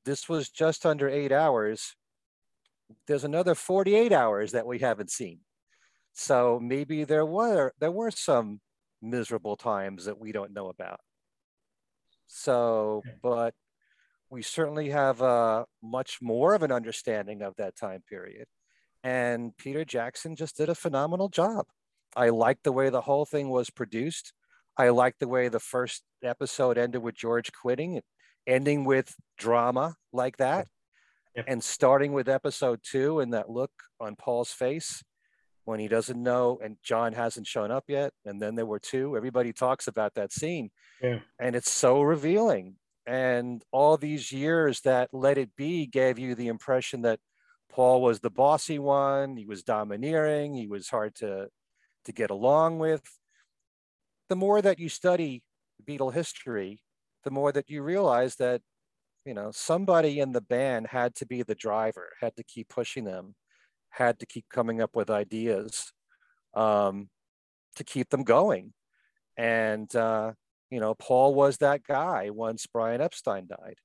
this was just under eight hours there's another 48 hours that we haven't seen. So maybe there were there were some miserable times that we don't know about. So, but we certainly have a much more of an understanding of that time period. And Peter Jackson just did a phenomenal job. I like the way the whole thing was produced. I like the way the first episode ended with George quitting, ending with drama like that. Yep. And starting with episode two and that look on Paul's face when he doesn't know and John hasn't shown up yet. And then there were two. Everybody talks about that scene. Yeah. And it's so revealing. And all these years that Let It Be gave you the impression that Paul was the bossy one, he was domineering, he was hard to, to get along with. The more that you study Beatle history, the more that you realize that you know, somebody in the band had to be the driver, had to keep pushing them, had to keep coming up with ideas um, to keep them going. And, uh, you know, Paul was that guy once Brian Epstein died.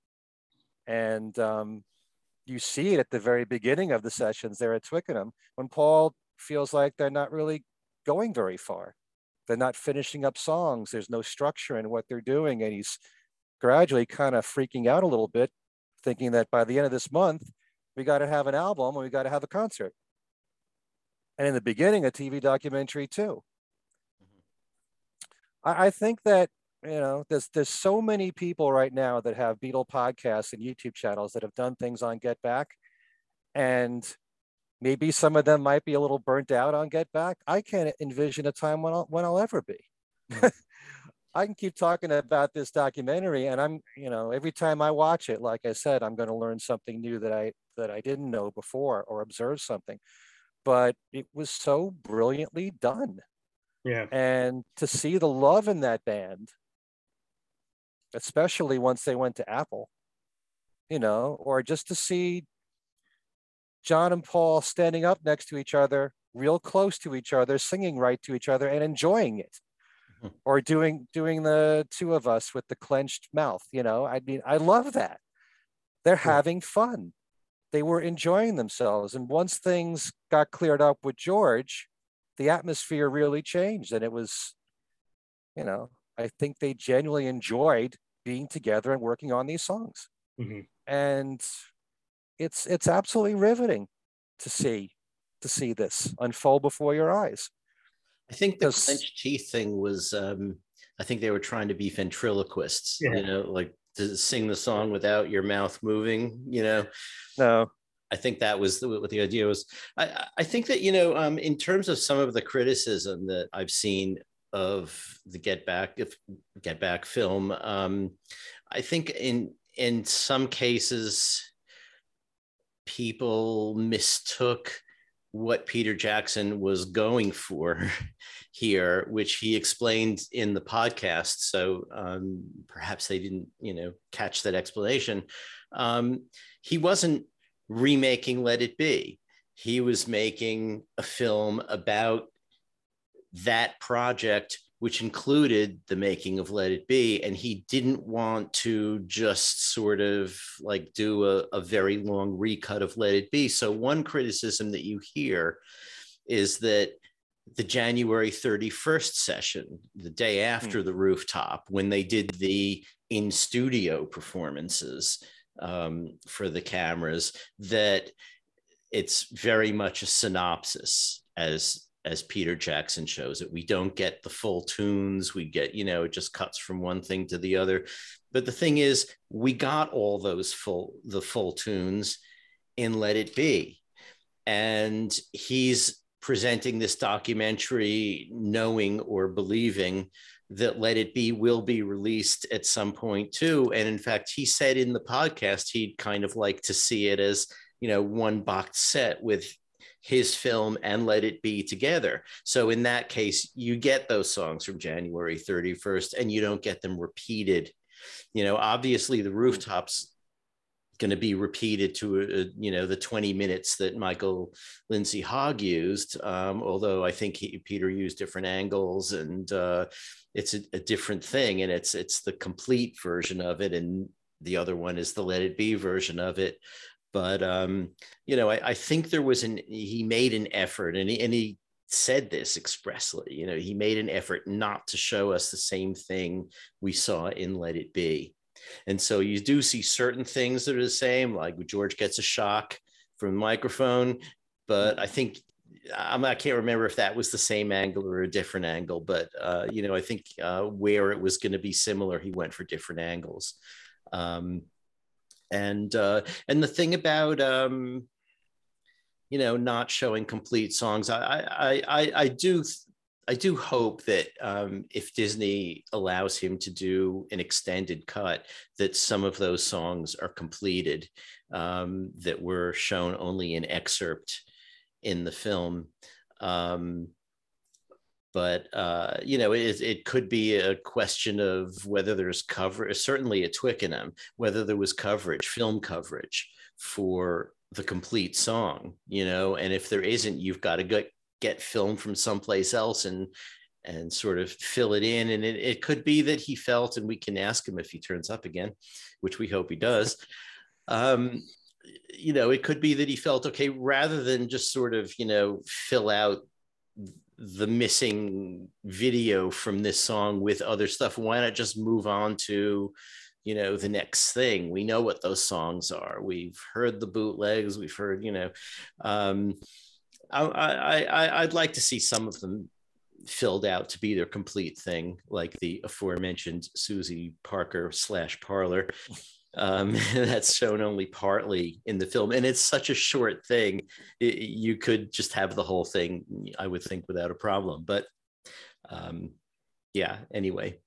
And um, you see it at the very beginning of the sessions there at Twickenham when Paul feels like they're not really going very far. They're not finishing up songs. There's no structure in what they're doing. And he's gradually kind of freaking out a little bit, thinking that by the end of this month, we got to have an album and we got to have a concert. And in the beginning, a TV documentary too. Mm-hmm. I, I think that you know there's there's so many people right now that have Beatle podcasts and YouTube channels that have done things on Get Back, and maybe some of them might be a little burnt out on Get Back. I can't envision a time when I'll when I'll ever be. Mm-hmm. I can keep talking about this documentary and I'm, you know, every time I watch it, like I said, I'm going to learn something new that I that I didn't know before or observe something. But it was so brilliantly done. Yeah. And to see the love in that band, especially once they went to Apple, you know, or just to see John and Paul standing up next to each other, real close to each other, singing right to each other and enjoying it. Mm-hmm. Or doing doing the two of us with the clenched mouth you know? I mean i love that. They're yeah. having fun. They were enjoying themselves. And once things got cleared up with george the atmosphere really changed and it was you know i think they genuinely enjoyed being together and working on these songs mm-hmm. and it's it's absolutely riveting to see to see this unfold before your eyes I think the clenched teeth thing was, um, I think they were trying to be ventriloquists, yeah. you know, like to sing the song without your mouth moving, you know. No. I think that was the, what the idea was. I, I think that, you know, um, in terms of some of the criticism that I've seen of the Get Back, if Get Back film, um, I think in in some cases people mistook what Peter Jackson was going for here, which he explained in the podcast. So um, perhaps they didn't, you know, catch that explanation. Um, he wasn't remaking Let It Be. He was making a film about that project which included the making of Let It Be. And he didn't want to just sort of like do a, a, very long recut of Let It Be. So, one criticism that you hear is that the January 31st session, the day hmm. after mm. the rooftop, when they did the in studio performances um, for the cameras, that it's very much a synopsis as as Peter Jackson shows it. We don't get the full tunes. We get, you know, it just cuts from one thing to the other. But the thing is, we got all those full the full tunes in Let It Be. And he's presenting this documentary knowing or believing that Let It Be will be released at some point too. And in fact, he said in the podcast he'd kind of like to see it as, you know, one box set with his film and Let It Be together. So in that case, you get those songs from January 31st and you don't get them repeated. You know, obviously the rooftops going to be repeated to uh, you know the 20 minutes that Michael Lindsay Hogg used. Um, although I think he, Peter used different angles and uh, it's a, a, different thing, and it's it's the complete version of it, and the other one is the Let It Be version of it. But um, you know, I, I think there was an he made an effort, and he, and he said this expressly. You know, he made an effort not to show us the same thing we saw in Let It Be and so you do see certain things that are the same, like George gets a shock from the microphone. But I think I can't remember if that was the same angle or a different angle, but uh, you know, I think uh, where it was going to be similar, he went for different angles. Um, and uh, and the thing about um, you know not showing complete songs, I I I, I do I do hope that um, if Disney allows him to do an extended cut, that some of those songs are completed um, that were shown only in excerpt in the film. Um, but uh, you know, it, it could be a question of whether there's cover Certainly at Twickenham, whether there was coverage, film coverage for the complete song. You know, and if there isn't, you've got to get get film from someplace else and and sort of fill it in. And it, it could be that he felt, and we can ask him if he turns up again, which we hope he does. Um, you know, it could be that he felt okay, rather than just sort of, you know, fill out the missing video from this song with other stuff. Why not just move on to, you know, the next thing? We know what those songs are. We've heard the bootlegs. We've heard, you know, um, I, I, I I'd like to see some of them filled out to be their complete thing, like the aforementioned Suzy Parker slash Parlor. Um, that's shown only partly in the film, and it's such a short thing. It, you could just have the whole thing, I would think, without a problem. But um, yeah, anyway,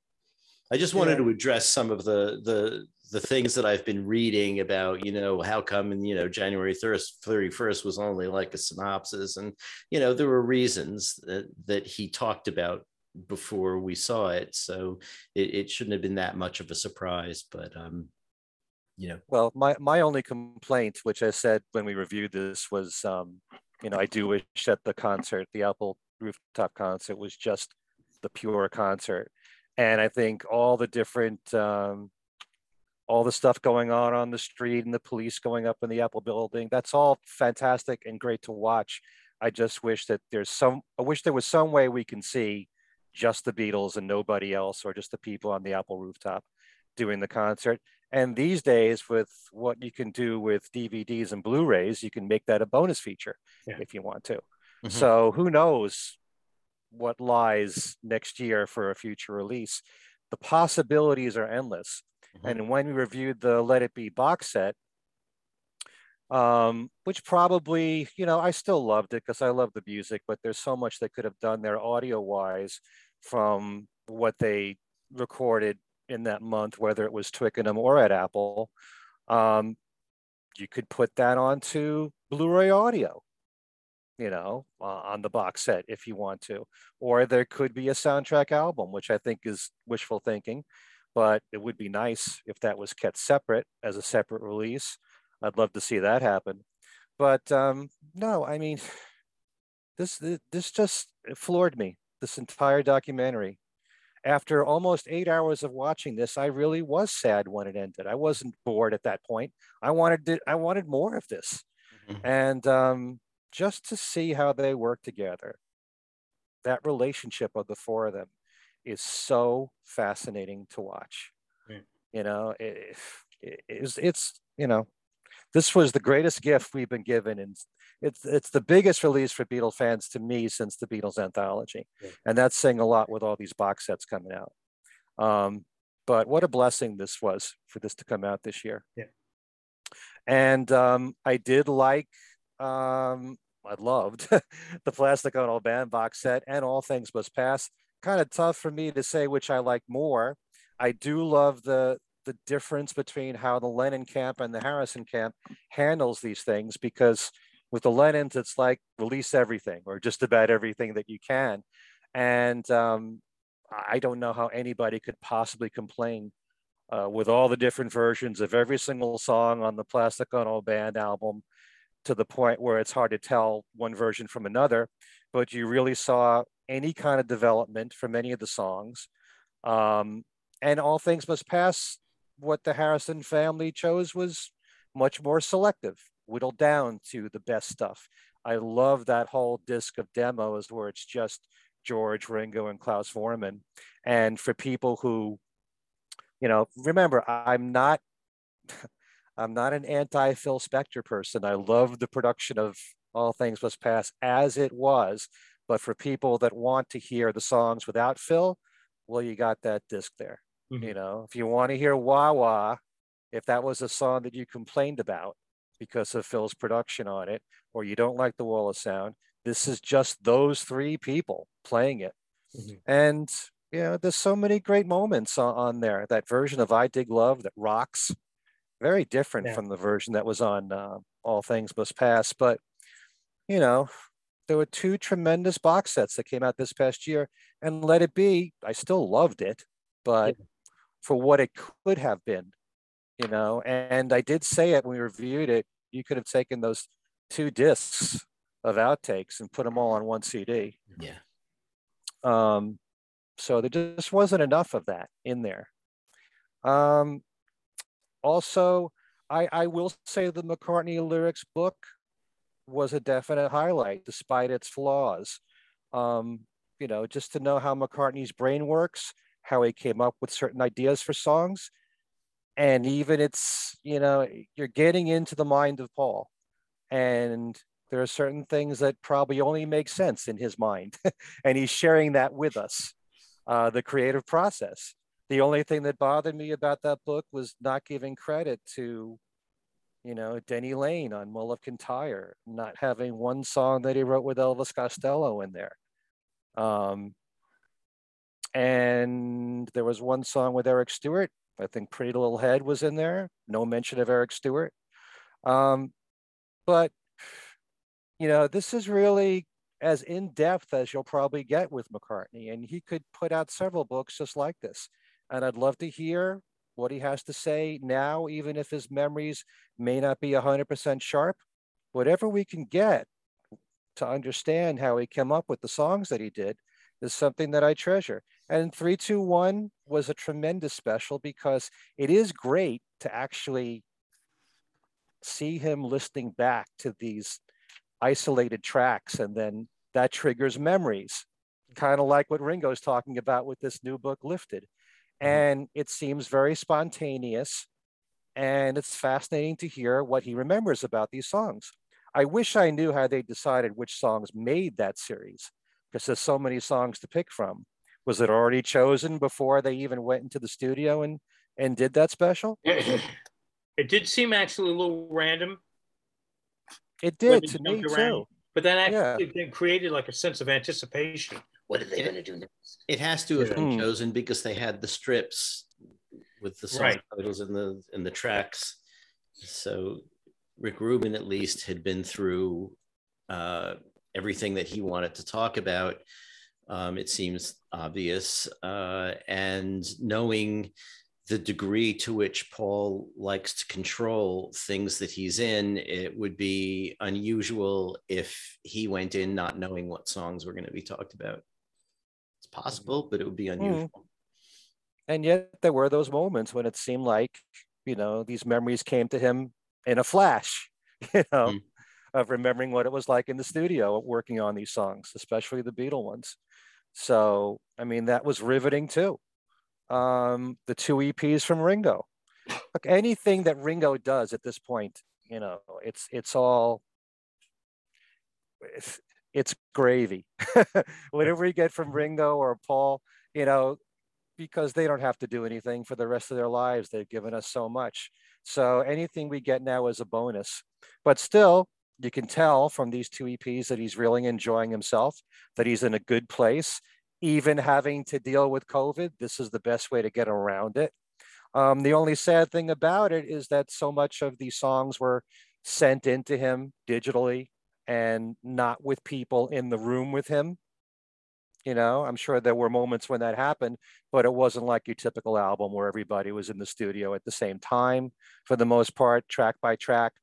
I just wanted yeah. to address some of the the the things that I've been reading about, you know, how come, and you know, January 31st was only like a synopsis. And, you know, there were reasons that, that he talked about before we saw it. So it, it shouldn't have been that much of a surprise, but, um, you know. Well, my, my only complaint, which I said when we reviewed this was, um, you know, I do wish that the concert, the Apple rooftop concert was just the pure concert. And I think all the different, um, all the stuff going on on the street and the police going up in the Apple building. That's all fantastic and great to watch. I just wish that there's some, I wish there was some way we can see just the Beatles and nobody else, or just the people on the Apple rooftop doing the concert. And these days, with what you can do with DVDs and Blu rays, you can make that a bonus feature yeah. if you want to. Mm-hmm. So who knows what lies next year for a future release? The possibilities are endless. Mm-hmm. And when we reviewed the Let It Be box set, um, which probably, you know, I still loved it because I love the music, but there's so much they could have done there audio wise from what they recorded in that month, whether it was Twickenham or at Apple. Um, you could put that onto Blu-ray audio, you know, uh, on the box set if you want to, or there could be a soundtrack album, which I think is wishful thinking but it would be nice if that was kept separate as a separate release. I'd love to see that happen. But um, no, I mean, this this just floored me. This entire documentary. After almost eight hours of watching this, I really was sad when it ended. I wasn't bored at that point. I wanted to, I wanted more of this, mm-hmm. and um, just to see how they work together. that relationship of the four of them is so fascinating to watch. You know, it, it, it's it's you know, this was the greatest gift we've been given, and it's it's the biggest release for Beatles fans to me since the Beatles anthology, yeah. and that's saying a lot with all these box sets coming out. Um, but what a blessing this was for this to come out this year. Yeah. And um, I did like, um, I loved the Plastic Ono Band box set and All Things Must Pass. Kind of tough for me to say which I like more. I do love the the difference between how the Lennon camp and the Harrison camp handles these things because with the Lennons, it's like release everything or just about everything that you can. And um, I don't know how anybody could possibly complain uh, with all the different versions of every single song on the Plastic Ono Band album to the point where it's hard to tell one version from another, but you really saw any kind of development from any of the songs. Um, and All Things Must Pass, what the Harrison family chose was much more selective, whittled down to the best stuff. I love that whole disc of demos where it's just George, Ringo, and Klaus Voormann. And for people who, you know, remember, I'm not, I'm not an anti-Phil Spector person. I love the production of All Things Must Pass as it was. But for people that want to hear the songs without Phil, well, you got that disc there. Mm-hmm. You know, if you want to hear Wah Wah, if that was a song that you complained about because of Phil's production on it, or you don't like the Wall of Sound, this is just those three people playing it. Mm-hmm. And you know, there's so many great moments on, on, there. That version of I Dig Love that rocks, very different yeah. from the version that was on uh, All Things Must Pass. But you know, there were two tremendous box sets that came out this past year, and Let It Be, I still loved it, but yeah. For what it could have been, you know, and I did say it when we reviewed it, you could have taken those two discs of outtakes and put them all on one CD. Yeah. Um, so there just wasn't enough of that in there. Um, also, I, I will say the McCartney lyrics book was a definite highlight despite its flaws. Um, you know, just to know how McCartney's brain works, how he came up with certain ideas for songs, and even it's, you know, you're getting into the mind of Paul. And there are certain things that probably only make sense in his mind, and he's sharing that with us, uh, the creative process. The only thing that bothered me about that book was not giving credit to, you know, Denny Laine on Mull of Kintyre, not having one song that he wrote with Elvis Costello in there. Um, and there was one song with Eric Stewart. I think Pretty Little Head was in there. No mention of Eric Stewart. Um, but you know, this is really as in depth as you'll probably get with McCartney, and he could put out several books just like this. And I'd love to hear what he has to say now, even if his memories may not be 100% sharp. Whatever we can get to understand how he came up with the songs that he did is something that I treasure. And 321 was a tremendous special because it is great to actually see him listening back to these isolated tracks and then that triggers memories kind of like what ringo's talking about with this new book lifted mm-hmm. and it seems very spontaneous and it's fascinating to hear what he remembers about these songs i wish i knew how they decided which songs made that series because there's so many songs to pick from was it already chosen before they even went into the studio and and did that special it did seem actually a little random it did to me too. But that actually yeah. created like a sense of anticipation. What are they going to do next? It has to have yeah. been hmm. chosen because they had the strips with the song right. titles and the and the tracks. So Rick Rubin at least had been through uh, everything that he wanted to talk about. Um, it seems obvious, uh, and knowing the degree to which Paul likes to control things that he's in, it would be unusual if he went in not knowing what songs were going to be talked about. It's possible, but it would be hmm. unusual. Mm. And yet there were those moments when it seemed like, you know, these memories came to him in a flash, you know. Of remembering what it was like in the studio working on these songs, especially the Beatle ones. So, I mean, that was riveting too. Um, the two EPs from Ringo. Look, anything that Ringo does at this point, you know, it's it's all it's, it's gravy. Whatever you get from Ringo or Paul, you know, because they don't have to do anything for the rest of their lives. They've given us so much. So anything we get now is a bonus. But still, you can tell from these two EPs that he's really enjoying himself, that he's in a good place. Even having to deal with COVID, this is the best way to get around it. Um, the only sad thing about it is that so much of these songs were sent into him digitally and not with people in the room with him. You know, I'm sure there were moments when that happened, but it wasn't like your typical album where everybody was in the studio at the same time for the most part, track by track.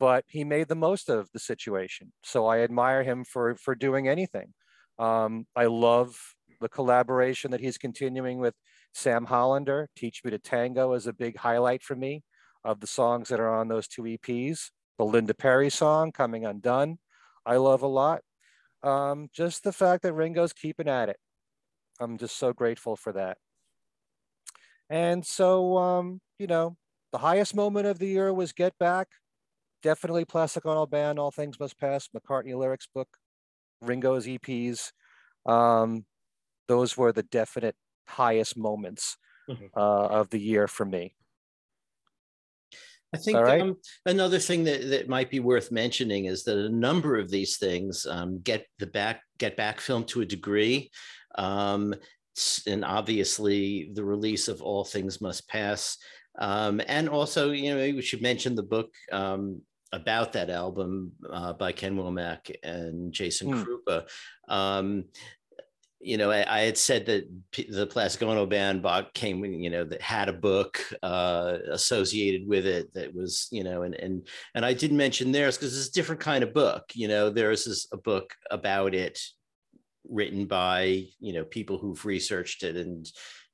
But he made the most of the situation. So I admire him for for doing anything. Um, I love the collaboration that he's continuing with Sam Hollander. Teach Me to Tango is a big highlight for me of the songs that are on those two EPs. The Linda Perry song, Coming Undone, I love a lot. Um, just the fact that Ringo's keeping at it. I'm just so grateful for that. And so, um, you know, the highest moment of the year was Get Back. Definitely Plastic Ono Band, All Things Must Pass, McCartney Lyrics Book, Ringo's EPs. Um, those were the definite highest moments mm-hmm. uh, of the year for me. I think right. um, another thing that, that might be worth mentioning is that a number of these things um, get the back get back film to a degree, um, and obviously the release of All Things Must Pass, um, and also you know we should mention the book um, about that album uh, by Ken Womack and Jason mm. Kruppa. Um, you know, I, I, had said that P- the Plastic Ono band bought came, you know, that had a book uh, associated with it that was, you know, and and and I did mention theirs because it's a different kind of book. You know, there's is a book about it written by you know people who've researched it, and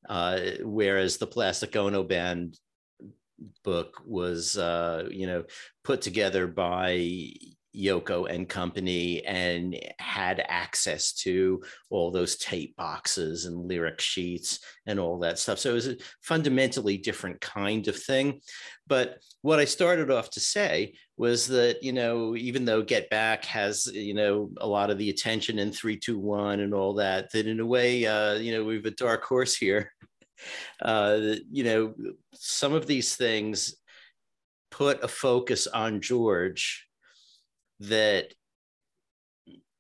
uh, whereas the Plastic Ono band book was, uh, you know, put together by Yoko and company and had access to all those tape boxes and lyric sheets and all that stuff. So it was a fundamentally different kind of thing. But what I started off to say was that, you know, even though Get Back has, you know, a lot of the attention in 321 and all that, that in a way, uh, you know, we've a dark horse here. Uh, you know, some of these things put a focus on George that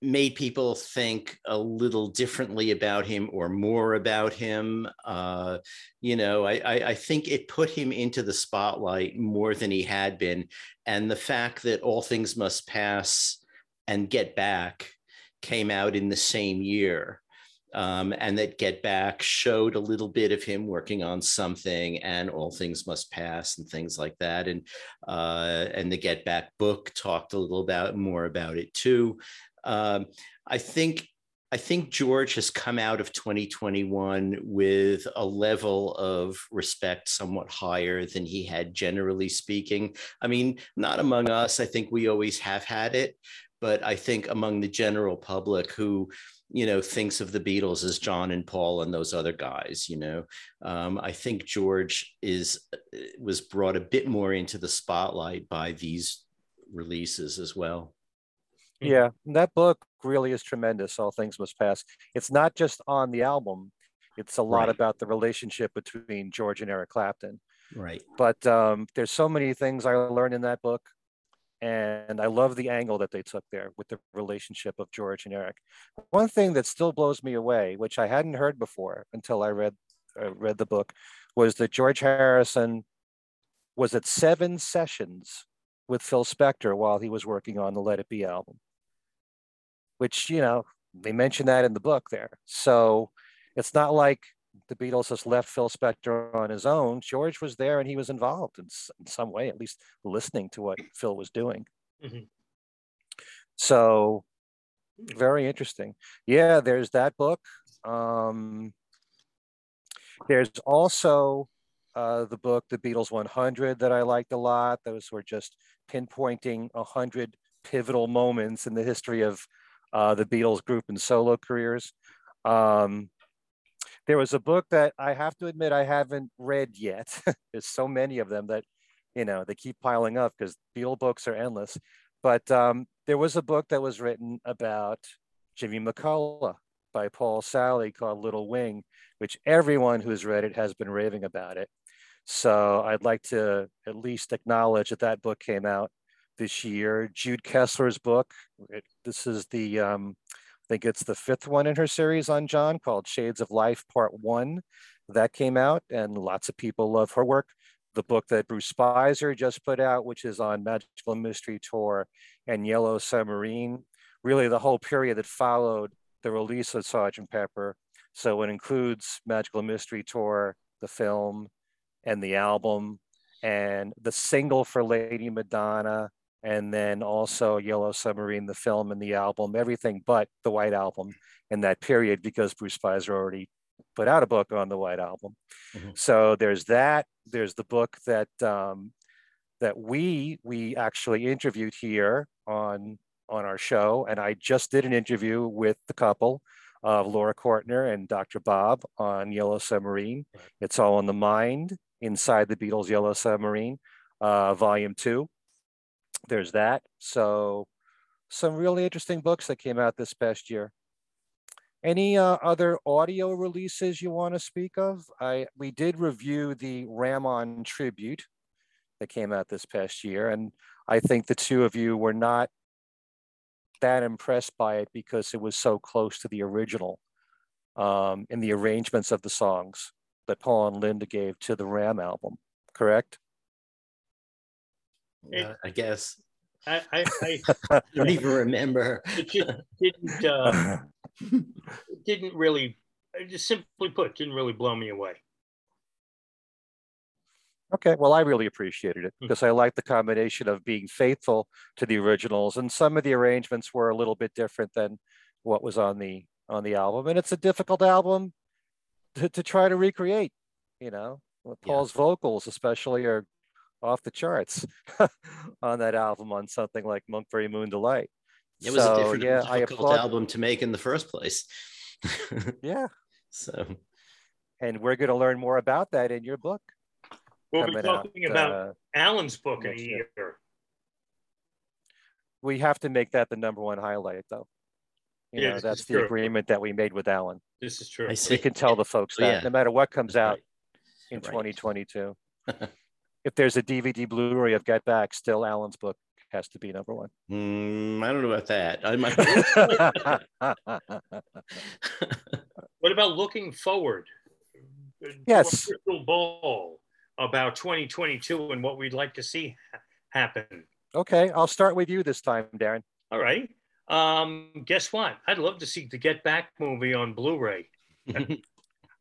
made people think a little differently about him or more about him. Uh, you know, I, I, I, think it put him into the spotlight more than he had been. And the fact that All Things Must Pass and Get Back came out in the same year um, and that Get Back showed a little bit of him working on something, and All Things Must Pass, and things like that. And uh, and the Get Back book talked a little about more about it too. Um, I think I think George has come out of 2021 with a level of respect somewhat higher than he had generally speaking. I mean, not among us. I think we always have had it, but I think among the general public who you know thinks of the beatles as john and paul and those other guys you know? Um, i think george is uh, was brought a bit more into the spotlight by these releases as well. Yeah that book really is tremendous all things must pass. It's not just on the album it's a lot right. about the relationship between george and eric clapton. Right. But um, there's so many things i learned in that book and I love the angle that they took there with the relationship of George and Eric. One thing that still blows me away, which I hadn't heard before until I read uh, read the book, was that George Harrison was at seven sessions with Phil Spector while he was working on the Let It Be album. Which you know they mention that in the book there. So it's not like the Beatles just left Phil Spector on his own. George was there and he was involved in, in some way, at least listening to what Phil was doing. Mm-hmm. So, very interesting. Yeah, there's that book. Um, there's also uh, the book, The Beatles 100, that I liked a lot. Those were just pinpointing 100 pivotal moments in the history of uh, the Beatles group and solo careers. Um, there was a book that I have to admit I haven't read yet. There's so many of them that, you know, they keep piling up because Beatle books are endless. But um, there was a book that was written about Jimmy McCulloch by Paul Salley called Little Wing, which everyone who's read it has been raving about it. So I'd like to at least acknowledge that that book came out this year. Jude Kessler's book, it, this is the, um, think it's the fifth one in her series on John called Shades of Life Part One. That came out and lots of people love her work. The book that Bruce Spizer just put out, which is on Magical Mystery Tour and Yellow Submarine, really the whole period that followed the release of Sergeant Pepper. So it includes Magical Mystery Tour, the film, and the album, and the single for Lady Madonna, and then also Yellow Submarine, the film and the album, everything but the White Album in that period because Bruce Spizer already put out a book on the White Album. Mm-hmm. So there's that. There's the book that um, that we we actually interviewed here on on our show, and I just did an interview with the couple of Laura Cortner and Dr. Bob on Yellow Submarine. It's all in the mind inside the Beatles Yellow Submarine, uh, Volume Two there's that. So some really interesting books that came out this past year. Any uh, other audio releases you want to speak of? I we did review the Ram On tribute that came out this past year, and I think the two of you were not that impressed by it because it was so close to the original um, in the arrangements of the songs that Paul and Linda gave to the Ram album. Correct? It, I guess. I, I, I don't even remember. It just didn't. Uh, it didn't really. Just simply put, didn't really blow me away. Okay, well, I really appreciated it because hmm. I like the combination of being faithful to the originals, and some of the arrangements were a little bit different than what was on the on the album, and it's a difficult album to, to try to recreate. You know, Paul's yeah. vocals, especially, are off the charts on that album on something like Monkberry Moon Delight. It was so, a different, yeah, difficult applaud- album to make in the first place. yeah. So, and we're going to learn more about that in your book. We'll be talking out, about uh, Alan's book in a year. year. We have to make that the number one highlight, though. You yeah, know, that's the true. agreement that we made with Alan. This is true. We can tell the folks that yeah. no matter what comes out right. in right. 2022. if there's a DVD Blu-ray of Get Back, still Alan's book has to be number one. Mm, I don't know about that. I might. what about looking forward? Yes. Crystal ball about 2022 and what we'd like to see happen. Okay, I'll start with you this time, Darren. All right. Um, guess what? I'd love to see the Get Back movie on Blu-ray.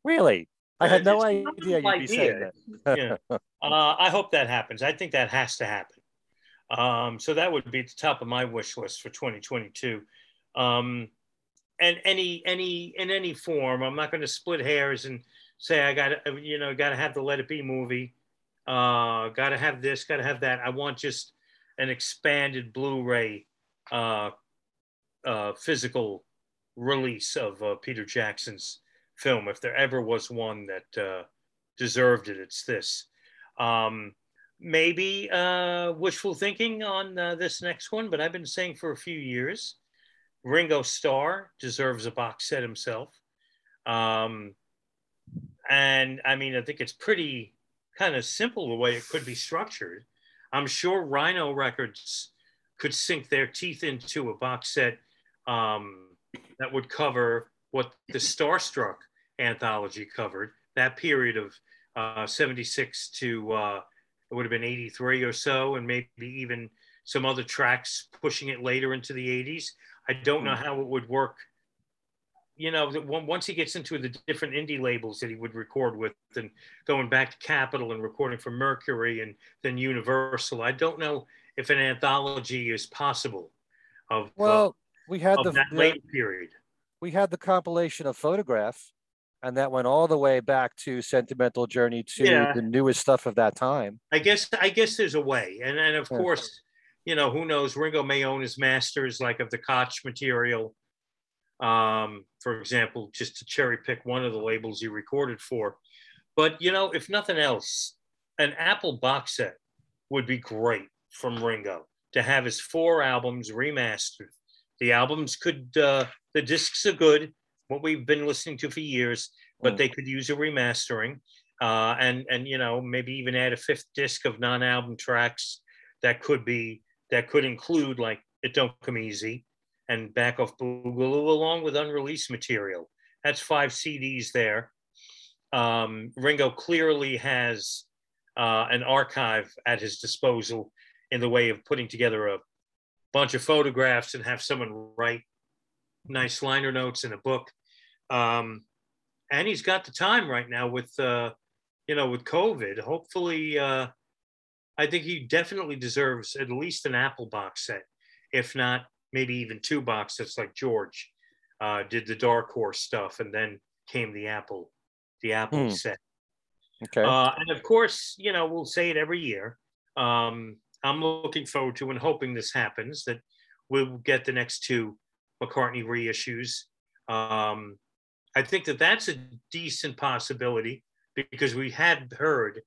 really? I had no idea you'd idea. be saying that. yeah. Uh, I hope that happens. I think that has to happen. Um, so that would be at the top of my wish list for 2022. Um, and any any in any form, I'm not going to split hairs and say I got to you know got to have the Let It Be movie. Uh, got to have this. Got to have that. I want just an expanded Blu-ray uh, uh, physical release of uh, Peter Jackson's film. If there ever was one that uh, deserved it, it's this. Um, maybe uh, wishful thinking on uh, this next one, but I've been saying for a few years, Ringo Starr deserves a box set himself. Um, and I mean, I think it's pretty kind of simple the way it could be structured. I'm sure Rhino Records could sink their teeth into a box set um, that would cover what the Starr Struck anthology covered, that period of uh, 76 to uh, it would have been 83 or so, and maybe even some other tracks pushing it later into the 80s. I don't know hmm. how it would work. You know, once he gets into the different indie labels that he would record with, and going back to Capitol and recording for Mercury and then Universal, I don't know if an anthology is possible. Of well, uh, we had the that late period. We had the compilation of Photograph and that went all the way back to Sentimental Journey to yeah. the newest stuff of that time. I guess I guess there's a way, and and of yeah. course, you know, who knows? Ringo may own his masters, like of the Koch material. Um, for example, just to cherry pick one of the labels he recorded for. But you know, if nothing else, an Apple box set would be great from Ringo to have his four albums remastered. The albums could, uh, the discs are good, what we've been listening to for years, but mm. they could use a remastering. Uh, and and you know maybe even add a fifth disc of non-album tracks that could be that could include like it don't come easy and back off boogaloo along with unreleased material that's five cds there um, ringo clearly has uh, an archive at his disposal in the way of putting together a bunch of photographs and have someone write nice liner notes in a book. Um, and he's got the time right now with, uh, you know, with COVID. Hopefully, uh, I think he definitely deserves at least an Apple box set, if not maybe even two box sets like George uh, did the Dark Horse stuff, and then came the Apple, the Apple hmm. set. Okay. Uh, and of course, you know, we'll say it every year. Um, I'm looking forward to and hoping this happens that we'll get the next two McCartney reissues. Um, I think that that's a decent possibility because we had heard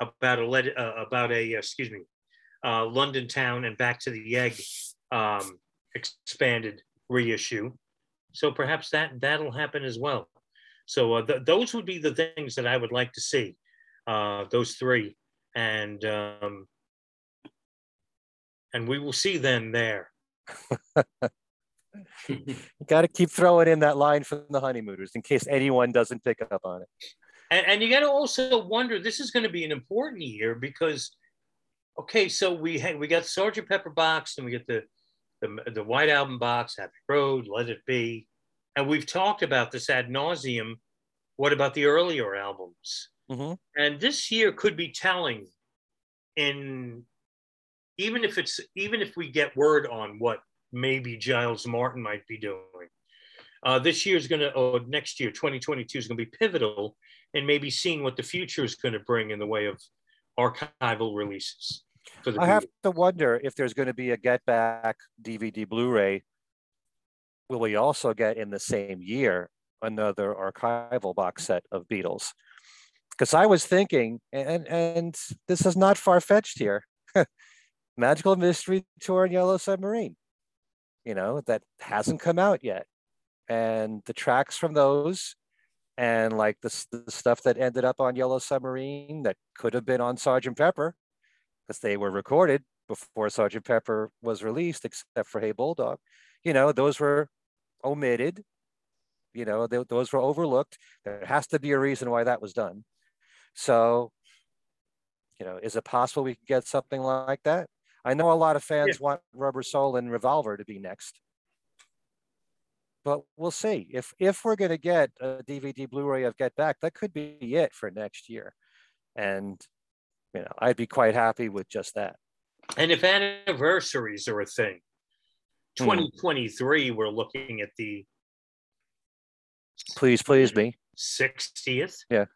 about a uh, about a excuse me uh, London Town and Back to the Egg um, expanded reissue. So perhaps that that'll happen as well. So uh, th- those would be the things that I would like to see, uh, those three, and um, and we will see them there. You got to keep throwing in that line from the honeymooners in case anyone doesn't pick up on it. And, and you got to also wonder. This is going to be an important year because, okay, so we ha- we got Sergeant Pepper box and we get the, the the White Album box, Abbey Road, Let It Be, and we've talked about this ad nauseum. What about the earlier albums? Mm-hmm. And this year could be telling in even if it's even if we get word on what maybe Giles Martin might be doing. Uh, this year is going to, or next year, 2022 is going to be pivotal in maybe seeing what the future is going to bring in the way of archival releases. For the I have to wonder if there's going to be a Get Back DVD Blu ray will we also get in the same year another archival box set of Beatles? Because I was thinking, and and this is not far fetched here, Magical Mystery Tour and Yellow Submarine, you know, that hasn't come out yet, and the tracks from those, and like the, the stuff that ended up on Yellow Submarine that could have been on Sergeant Pepper, because they were recorded before Sergeant Pepper was released, except for Hey Bulldog. You know, those were omitted. You know, they, those were overlooked. There has to be a reason why that was done. So, you know, is it possible we could get something like that? I know a lot of fans yeah. want Rubber Soul and Revolver to be next. But we'll see. If if we're going to get a DVD Blu-ray of Get Back, that could be it for next year. And you know, I'd be quite happy with just that. And if anniversaries are a thing, 2023, mm. we're looking at the please, please me 60th. Yeah.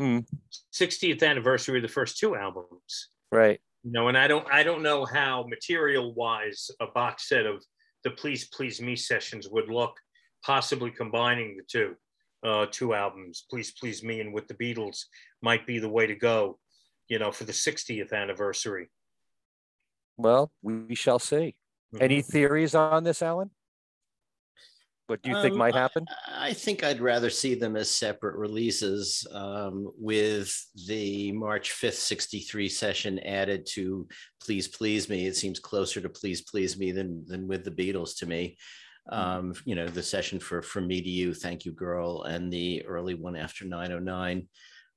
Mm. 60th anniversary of the first two albums. Right. You know, and I don't I don't know how material wise a box set of the Please Please Me sessions would look, possibly combining the two uh, two albums, Please Please Me and with the Beatles might be the way to go, you know, for the 60th anniversary. Well, we shall see. Mm-hmm. Any theories on this, Alan? What do you think um, might happen? I, I, think I'd rather see them as separate releases with the March 5th 63 session added to Please Please Me. It seems closer to Please Please Me than, than with the Beatles to me. Mm-hmm. Um, you know, the session for From Me to You, Thank You Girl, and the early one after 909.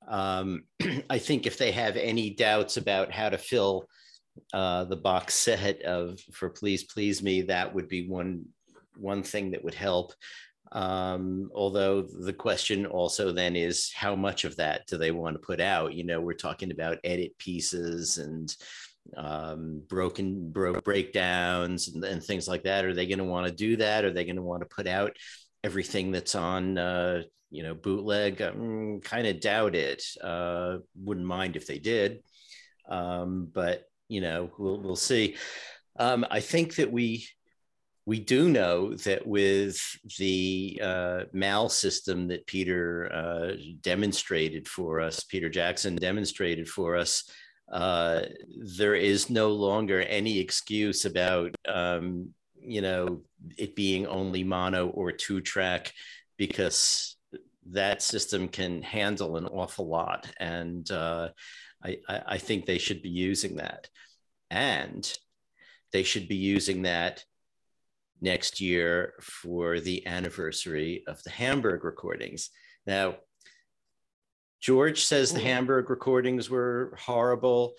Um, I think if they have any doubts about how to fill uh, the box set of for Please Please Me, that would be one one thing that would help. Um, although the question also then is how much of that do they want to put out? You know, we're talking about edit pieces and um, broken bro- breakdowns and, and, things like that. Are they going to want to do that? Are they going to want to put out everything that's on, uh, you know, bootleg? Um, kind of doubt it. Uh, wouldn't mind if they did, um, but you know, we'll we'll see. Um, I think that we we do know that with the uh, MAL system that Peter uh, demonstrated for us, Peter Jackson demonstrated for us, uh, there is no longer any excuse about um, you know it being only mono or two track because that system can handle an awful lot. And uh, I, I think they should be using that. And they should be using that next year for the anniversary of the hamburg recordings now George says the Hamburg recordings were horrible.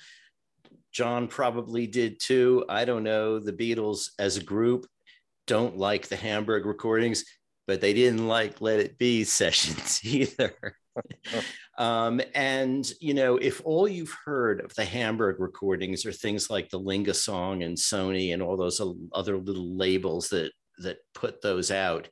John probably did too. I don't know. The Beatles as a group don't like the Hamburg recordings, but they didn't like Let It Be sessions either. um, and, you know, if all you've heard of the Hamburg recordings are things like the Lingasong and Sony and all those other little labels that, that put those out,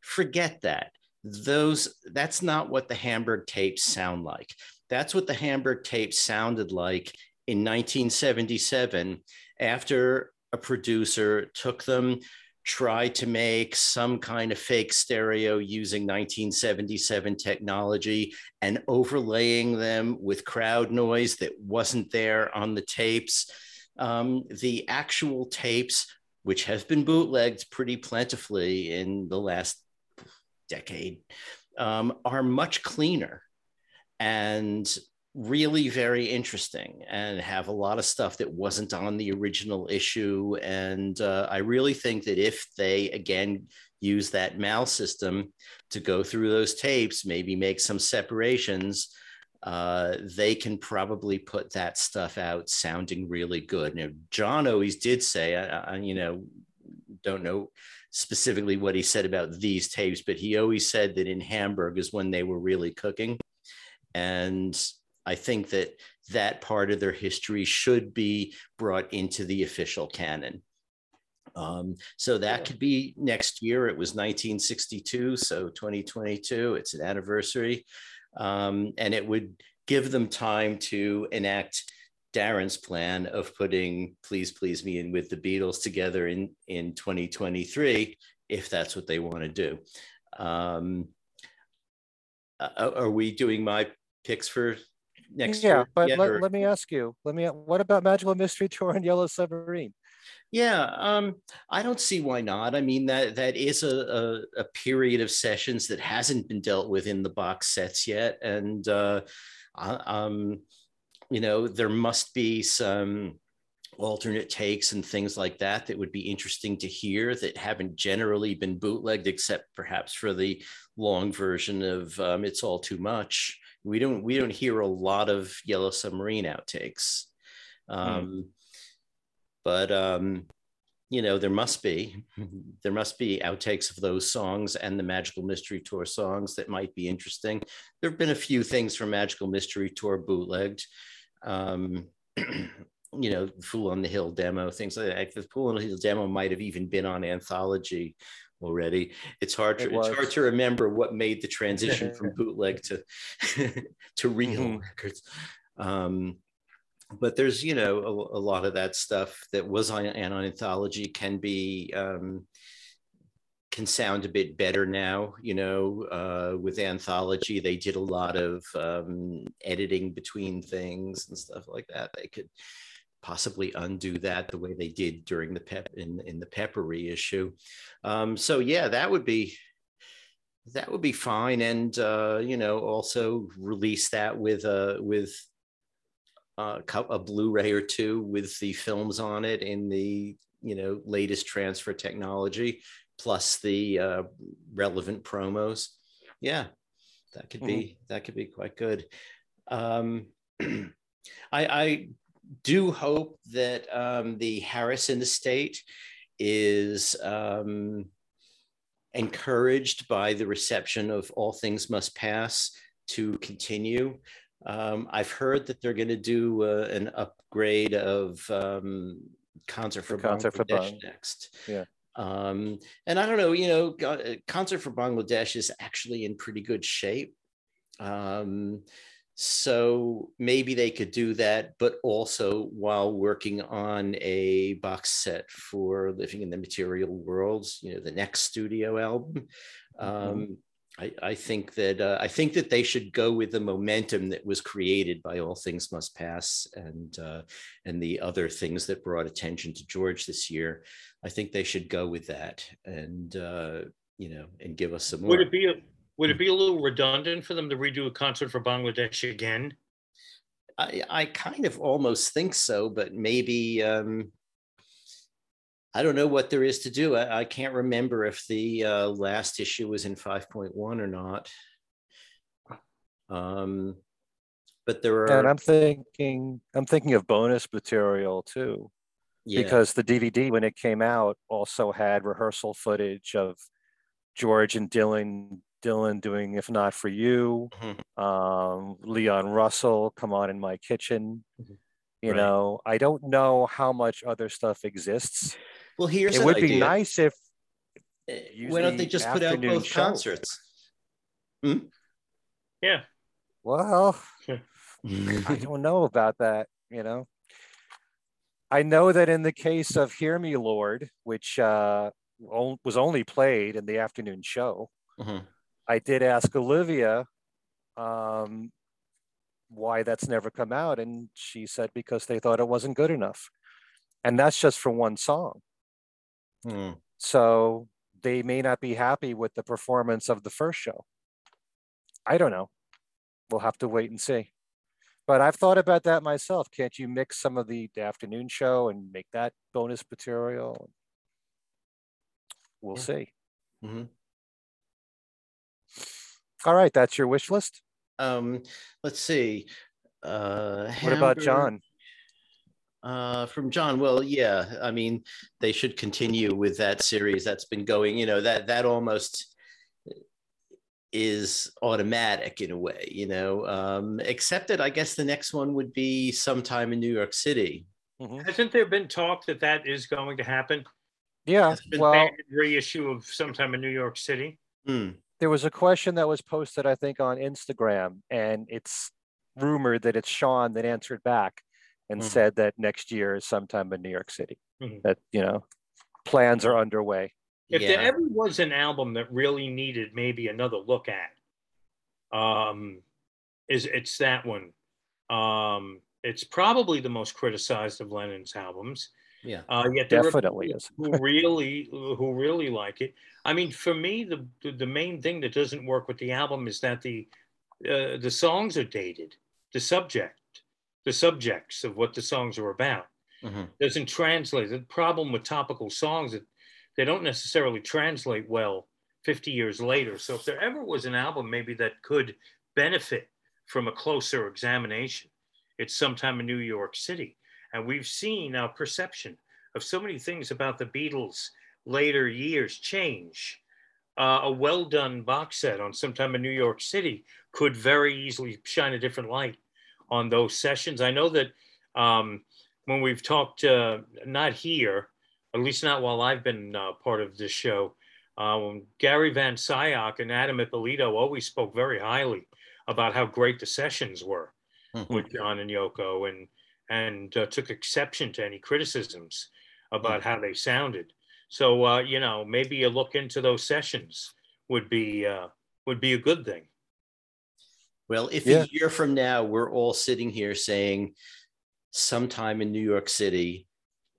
forget that those that's not what the Hamburg tapes sound like. That's what the Hamburg tapes sounded like in 1977 after a producer took them tried to make some kind of fake stereo using 1977 technology and overlaying them with crowd noise that wasn't there on the tapes. Um, the actual tapes, which have been bootlegged pretty plentifully in the last decade um, are much cleaner and really very interesting and have a lot of stuff that wasn't on the original issue. And uh, I really think that if they, again, use that MAL system to go through those tapes, maybe make some separations, uh, they can probably put that stuff out sounding really good. Now, John always did say, I, I, you know, don't know specifically what he said about these tapes, but he always said that in Hamburg is when they were really cooking. And I think that that part of their history should be brought into the official canon. Um, so that could be next year. It was 1962, so 2022, it's an anniversary. Um, and it would give them time to enact Darren's plan of putting Please Please Me in with the Beatles together in, in 2023, if that's what they want to do. Um, are we doing my picks for next yeah, year? but let, let me ask you, let me, what about Magical Mystery Tour and Yellow Submarine? Yeah, um, I don't see why not. I mean that that is a, a, a period of sessions that hasn't been dealt with in the box sets yet, and uh, um, you know, there must be some alternate takes and things like that that would be interesting to hear that haven't generally been bootlegged except perhaps for the long version of um, it's all too much we don't we don't hear a lot of yellow submarine outtakes um, mm. but um, you know there must be there must be outtakes of those songs and the magical mystery tour songs that might be interesting there have been a few things from magical mystery tour bootlegged um, you know, Fool on the Hill demo, things like that. The Fool on the Hill demo might have even been on anthology already. It's hard to, it it's hard to remember what made the transition from bootleg to to real mm-hmm. records. Um, but there's you know a, a, lot of that stuff that was on an anthology can be um, can sound a bit better now. You know, uh, with Anthology, they did a lot of um, editing between things and stuff like that. They could possibly undo that the way they did during the pep in, in the pepper reissue. Um, so yeah, that would be that would be fine, and uh, you know, also release that with a uh, with uh, a Blu-ray or two with the films on it in the you know latest transfer technology plus the uh, relevant promos. Yeah, that could be mm-hmm. that could be quite good. Um, I, I do hope that um, the Harrison estate is um, encouraged by the reception of All Things Must Pass to continue. Um, I've heard that they're going to do uh, an upgrade of um, Concert for Concert for Bang next. Yeah. Um, and I don't know, you know, uh, Concert for Bangladesh is actually in pretty good shape. Um, so maybe they could do that, but also while working on a box set for Living in the Material Worlds, you know, the next studio album. Mm-hmm. Um, I, I, think that uh, I think that they should go with the momentum that was created by All Things Must Pass and uh, and the other things that brought attention to George this year. I think they should go with that and uh, you know and give us some more. Would it be a would it be a little redundant for them to redo a concert for Bangladesh again? I, I kind of almost think so, but maybe um, I don't know what there is to do. I, I can't remember if the uh, last issue was in 5.1 or not. Um, but there are. And I'm thinking, I'm thinking of bonus material too, yeah. because the DVD when it came out also had rehearsal footage of George and Dylan Dylan doing If Not For You, mm-hmm. um, Leon Russell, Come On In My Kitchen. Mm-hmm. You right. know, I don't know how much other stuff exists. Well, here's it would be nice if. Eh, why don't they just put out both show. concerts? Hmm? Yeah. Well, I don't know about that. You know, I know that in the case of Hear Me, Lord, which uh, was only played in the afternoon show, mm-hmm. I did ask Olivia um, why that's never come out, and she said because they thought it wasn't good enough, and that's just for one song. Hmm. So they may not be happy with the performance of the first show. I don't know. We'll have to wait and see. But I've thought about that myself. Can't you mix some of the afternoon show and make that bonus material? We'll yeah. see. Mm-hmm. All right, that's your wish list. Um, let's see. Uh, what about John? Uh, from John, well, yeah, I mean, they should continue with that series that's been going. You know that that almost is automatic in a way. You know, um, except that I guess the next one would be sometime in New York City. Mm-hmm. Hasn't there been talk that that is going to happen? Yeah, well, reissue of sometime in New York City. Hmm there was a question that was posted, I think, on Instagram, and it's rumored that it's Sean that answered back and mm-hmm. said that next year is sometime in New York City. Mm-hmm. That you know, plans are underway. If yeah. there ever was an album that really needed maybe another look at, um, is it's that one. Um, it's probably the most criticized of Lennon's albums. Yeah. Uh, yet there definitely is. who really who really like it. I mean, for me, the, the, the main thing that doesn't work with the album is that the uh, the songs are dated. The subject, the subjects of what the songs are about, mm-hmm. doesn't translate. The problem with topical songs that they don't necessarily translate well 50 years later. So if there ever was an album maybe that could benefit from a closer examination, it's sometime in New York City. And we've seen our perception of so many things about the Beatles later years change. Uh, a well done box set on sometime in New York City could very easily shine a different light on those sessions. I know that um, when we've talked, uh, not here, at least not while I've been uh, part of this show, um, Gary Van Scyoc and Adam Ippolito always spoke very highly about how great the sessions were mm-hmm. with John and Yoko and and uh, took exception to any criticisms about mm. how they sounded. So uh, you know, maybe a look into those sessions would be uh, would be a good thing. Well, if yeah. a year from now we're all sitting here saying, sometime in New York City,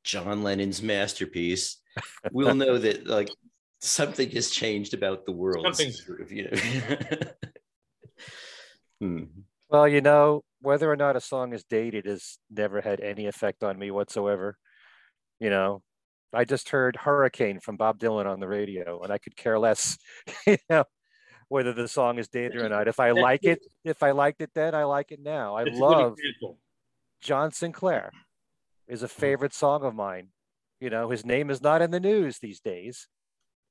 John Lennon's masterpiece, we'll know that like something has changed about the world. Something, you know. hmm. Well, you know, whether or not a song is dated has never had any effect on me whatsoever. You know, I just heard Hurricane from Bob Dylan on the radio, and I could care less, you know, whether the song is dated or not. If I like it, if I liked it then, I like it now. I love John Sinclair is a favorite song of mine. You know, his name is not in the news these days,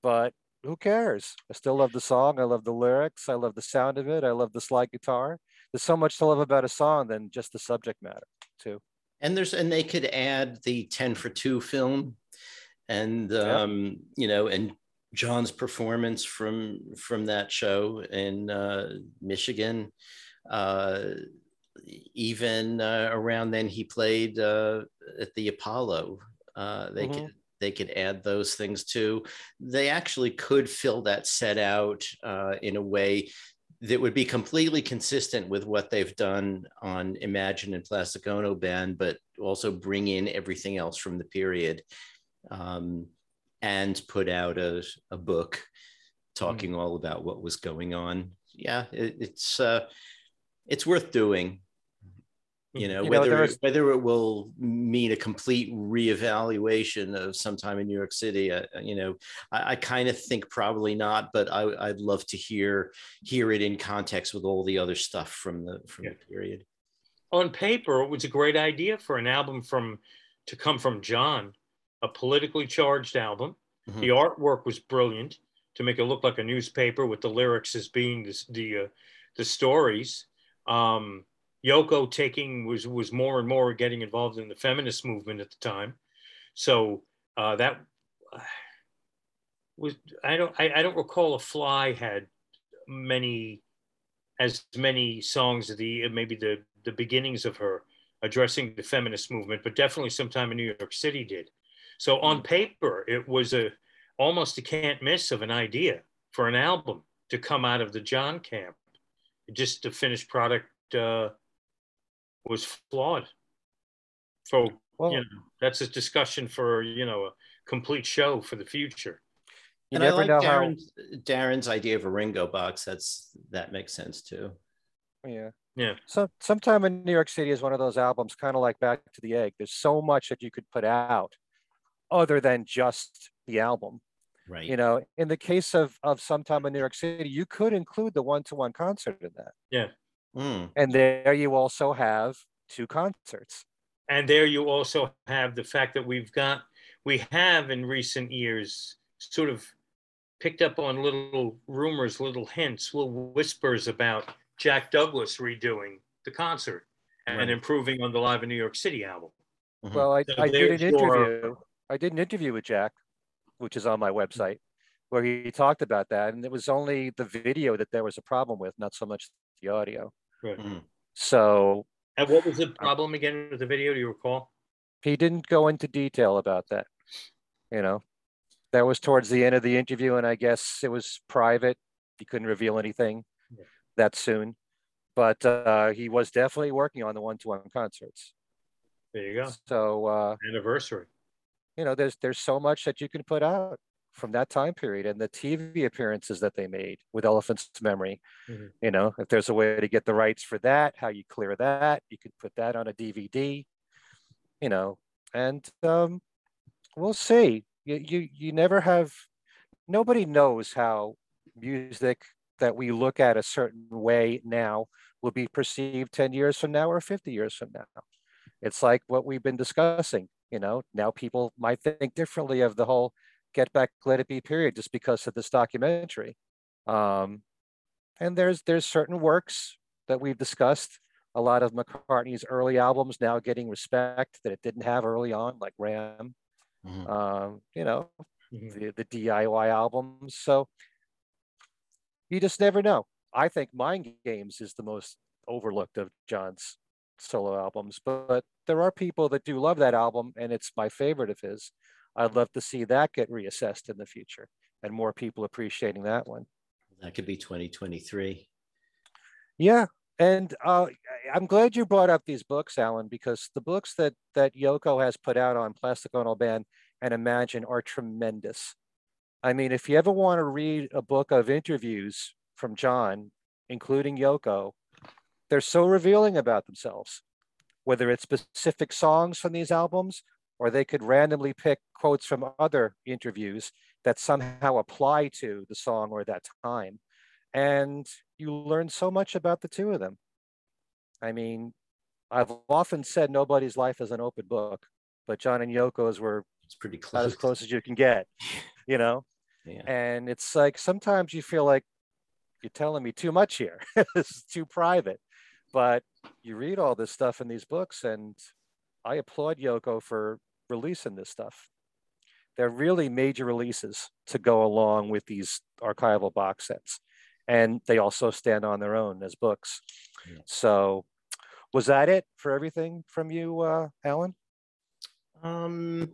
but who cares? I still love the song. I love the lyrics. I love the sound of it. I love the slide guitar there's so much to love about a song than just the subject matter too and there's and they could add the 10 for 2 film and um yeah. you know and john's performance from from that show in uh michigan uh even uh, around then he played uh, at the Apollo. Uh, they mm-hmm. could they could add those things too. They actually could fill that set out uh, in a way that would be completely consistent with what they've done on Imagine and Plastic Ono Band, but also bring in everything else from the period um, and put out a, a book talking mm. all about what was going on. Yeah, it, it's uh, it's worth doing you know, you whether know, whether it will mean a complete reevaluation of sometime in New York City, uh, uh you know, I, I kind of think probably not, but I, would love to hear hear it in context with all the other stuff from the from yeah. the period. On paper, it was a great idea for an album from to come from John, a politically charged album. Mm-hmm. The artwork was brilliant to make it look like a newspaper with the lyrics as being the the, uh, the stories. Um, Yoko taking was was more and more getting involved in the feminist movement at the time, so uh, that was I don't I, I don't recall if Fly had many as many songs of the maybe the the beginnings of her addressing the feminist movement, but definitely sometime in New York City did. So on mm. paper, it was a almost a can't miss of an idea for an album to come out of the John camp. Just the finished product uh, was flawed. So well, you know, that's a discussion for you know a complete show for the future. You and I like Darren's, how... Darren's idea of a Ringo box. That's that makes sense too. Yeah. Yeah. So sometime in New York City is one of those albums, kind of like Back to the Egg. There's so much that you could put out, other than just the album. Right. You know, in the case of of sometime in New York City, you could include the one to one concert in that. Yeah. Mm. And there you also have two concerts. And there you also have the fact that we've got, we have in recent years sort of picked up on little rumors, little hints, little whispers about Jack Douglas redoing the concert and improving on the Live in New York City album. Mm-hmm. Well, I, so I did an interview. I did an interview with Jack, which is on my website, where he talked about that, and it was only the video that there was a problem with, not so much the audio. Right. Mm-hmm. So. And what was the problem again with the video? Do you recall? He didn't go into detail about that. You know, that was towards the end of the interview, and I guess it was private. He couldn't reveal anything yeah. that soon, but uh, he was definitely working on the one-to-one concerts. There you go. So uh, anniversary. You know, there's there's so much that you can put out from that time period and the TV appearances that they made with Elephant's Memory. Mm-hmm. You know, if there's a way to get the rights for that, how you clear that, you could put that on a DVD. You know, and um, we'll see. You you you never have. Nobody knows how music that we look at a certain way now will be perceived 10 years from now or 50 years from now. It's like what we've been discussing. You know, now people might think differently of the whole get back let it be period just because of this documentary. Um, and there's there's certain works that we've discussed. A lot of mccartney's early albums now getting respect that it didn't have early on like ram mm-hmm. um, you know mm-hmm. the, the diy albums. So you just never know. I think mind games is the most overlooked of john's solo albums but there are people that do love that album and it's my favorite of his I'd love to see that get reassessed in the future and more people appreciating that one. That could be 2023. Yeah. And uh, I'm glad you brought up these books, Alan, because the books that that Yoko has put out on Plastic Ono Band and Imagine are tremendous. I mean, if you ever want to read a book of interviews from John, including Yoko, they're so revealing about themselves, whether it's specific songs from these albums or they could randomly pick quotes from other interviews that somehow apply to the song or that time. And you learn so much about the two of them. I mean, I've often said nobody's life is an open book, but John and Yoko's were it's pretty close. as close as you can get, you know? Yeah. And it's like sometimes you feel like you're telling me too much here. this is too private. But you read all this stuff in these books, and I applaud Yoko for releasing this stuff. They're really major releases to go along with these archival box sets. And they also stand on their own as books. Yeah. So Was that it for everything from you, uh, Alan? Um,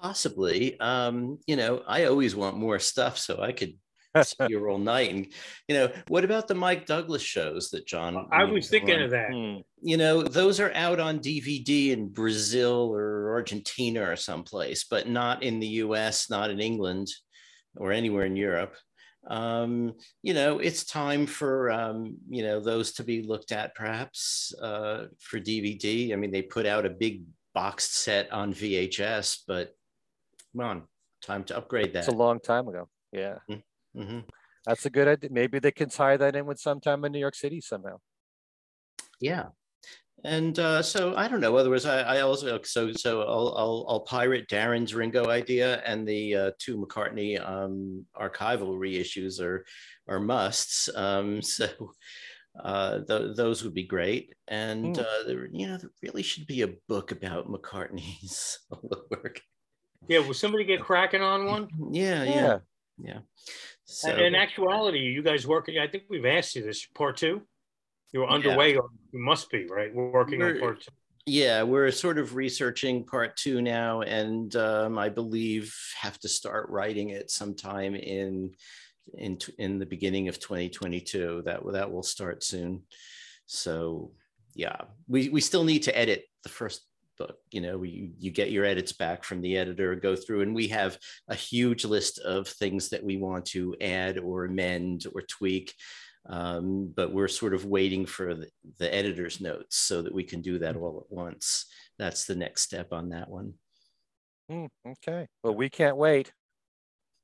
possibly. Um, you know, I always want more stuff, so I could sit here all night. And you know, what about the Mike Douglas shows that John? I was thinking of that. Hmm. You know, those are out on DVD in Brazil or Argentina or someplace, but not in the U.S., not in England, or anywhere in Europe. Um, you know, it's time for um, you know those to be looked at, perhaps uh, for DVD. I mean, they put out a big boxed set on VHS, but come on, time to upgrade that. It's a long time ago. Yeah, hmm that's a good idea. Maybe they can tie that in with sometime in New York City somehow. Yeah. And uh, so I don't know. Otherwise, I, I also so so I'll, I'll I'll pirate Darren's Ringo idea and the uh, two McCartney um, archival reissues are are musts. Um, so uh, th- those would be great. And uh, there, you know, there really should be a book about McCartney's work. Yeah, will somebody get cracking on one? Yeah, yeah, Yeah. yeah. So And in actuality, you guys working? I think we've asked you this. Part two, you're underway, or you must be right. We're working on We're- part two. yeah, we're sort of researching part two now, and um, I believe have to start writing it sometime in in in the beginning of 2022. That that will start soon. So yeah, we we still need to edit the first book. You know, we you get your edits back from the editor, go through, and we have a huge list of things that we want to add or amend or tweak. Um, but we're sort of waiting for the, the editor's notes so that we can do that all at once. That's the next step on that one. Hmm, okay. Well, we can't wait.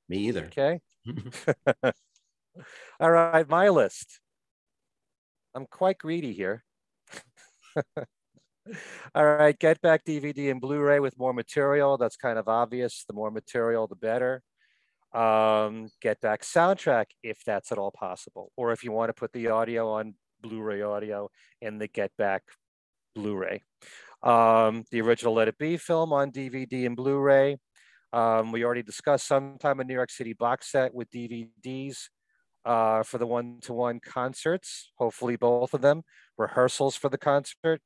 Me either. Okay. All right, my list. I'm quite greedy here. All right, get back DVD and Blu-ray with more material. That's kind of obvious. The more material, the better. Um, get back soundtrack if that's at all possible, or if you want to put the audio on Blu-ray audio in the get back Blu-ray. Um, the original Let It Be film on DVD and Blu-ray. Um, we already discussed sometime a New York City box set with DVDs uh, for the one-to-one concerts. Hopefully, both of them rehearsals for the concert,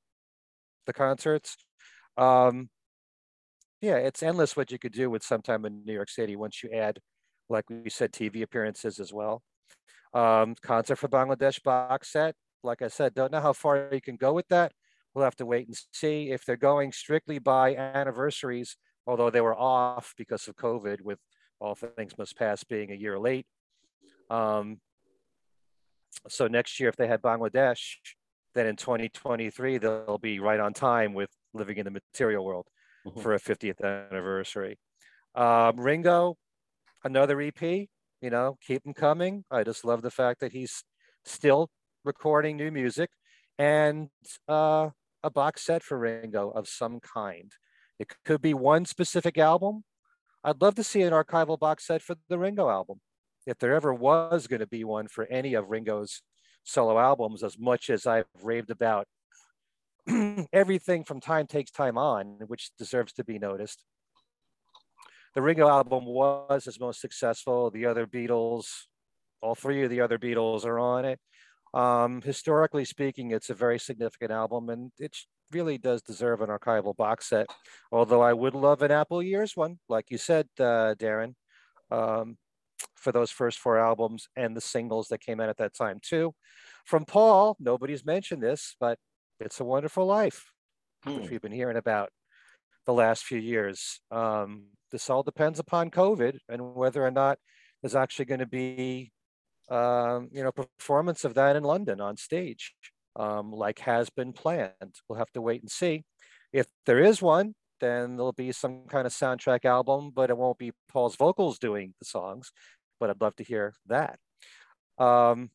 the concerts. Um, yeah, it's endless what you could do with sometime in New York City once you add, like we said, TV appearances as well. Um, concert for Bangladesh box set. Like I said, don't know how far you can go with that. We'll have to wait and see if they're going strictly by anniversaries although they were off because of COVID, with all things must pass being a year late. Um, so next year, if they had Bangladesh, then in 2023 they'll be right on time with living in the material world Mhm. for a 50th anniversary. Um, Ringo, another EP. You know, keep them coming. I just love the fact that he's still recording new music and uh, a box set for Ringo of some kind. It could be one specific album. I'd love to see an archival box set for the Ringo album. If there ever was going to be one for any of Ringo's solo albums, as much as I've raved about everything from Time Takes Time On, which deserves to be noticed. The Ringo album was his most successful. The other Beatles, all three of the other Beatles are on it. Um, historically speaking, it's a very significant album and it really does deserve an archival box set. Although I would love an Apple Years one, like you said, uh, Darren, um, for those first four albums and the singles that came out at that time too. From Paul, nobody's mentioned this, but It's a Wonderful Life, which Hmm. we've been hearing about the last few years. Um, this all depends upon COVID and whether or not there's actually going to be, um, you know, performance of that in London on stage, um, like has been planned. We'll have to wait and see. If there is one, then there'll be some kind of soundtrack album, but it won't be Paul's vocals doing the songs. But I'd love to hear that. Um,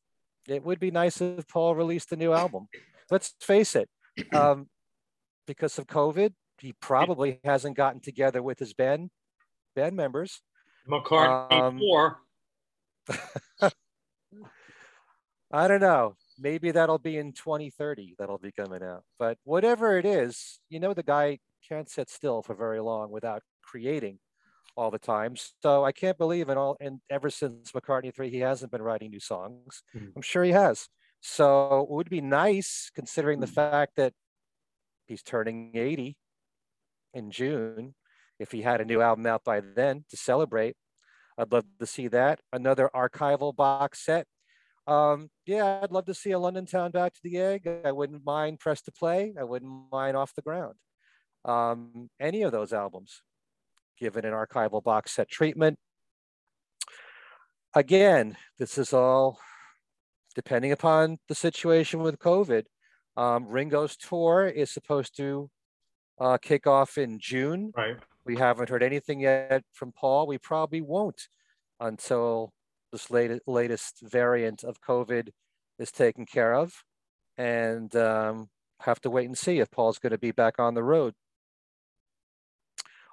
it would be nice if Paul released a new album. Let's face it, um, because of COVID, he probably hasn't gotten together with his band band members. McCartney Um, four. I don't know. Maybe that'll be in 2030 that'll be coming out. But whatever it is, you know, the guy can't sit still for very long without creating all the time. So I can't believe in all, and ever since McCartney 3, he hasn't been writing new songs. Mhm. I'm sure he has. So it would be nice considering the fact that he's turning 80 in June. If he had a new album out by then to celebrate, I'd love to see that. Another archival box set. Um, yeah, I'd love to see a London Town Back to the Egg. I wouldn't mind Press to Play. I wouldn't mind Off the Ground. Um, any of those albums, given an archival box set treatment. Again, this is all depending upon the situation with COVID. Um, Ringo's tour is supposed to uh, kick off in June. Right. We haven't heard anything yet from Paul. We probably won't until this latest, latest variant of COVID is taken care of. And um, have to wait and see if Paul's going to be back on the road.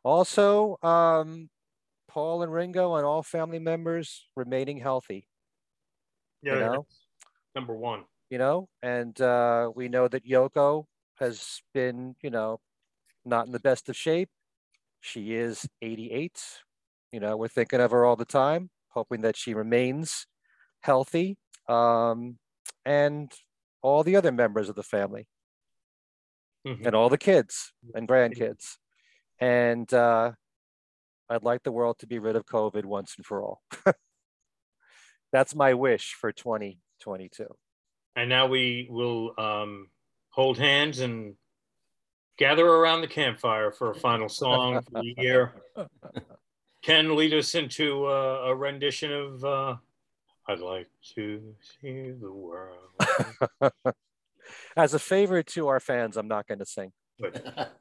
Also, um, Paul and Ringo and all family members remaining healthy. Yeah, you know? number one. You know, and uh, we know that Yoko has been, you know, not in the best of shape. She is 88. You know, we're thinking of her all the time, hoping that she remains healthy. Um, and all the other members of the family Mhm. and all the kids and grandkids. And uh, I'd like the world to be rid of COVID once and for all. That's my wish for 2022. And now we will um, hold hands and gather around the campfire for a final song for the year. Ken lead us into uh, a rendition of uh, I'd like to see the world. As a favor to our fans, I'm not going to sing. But-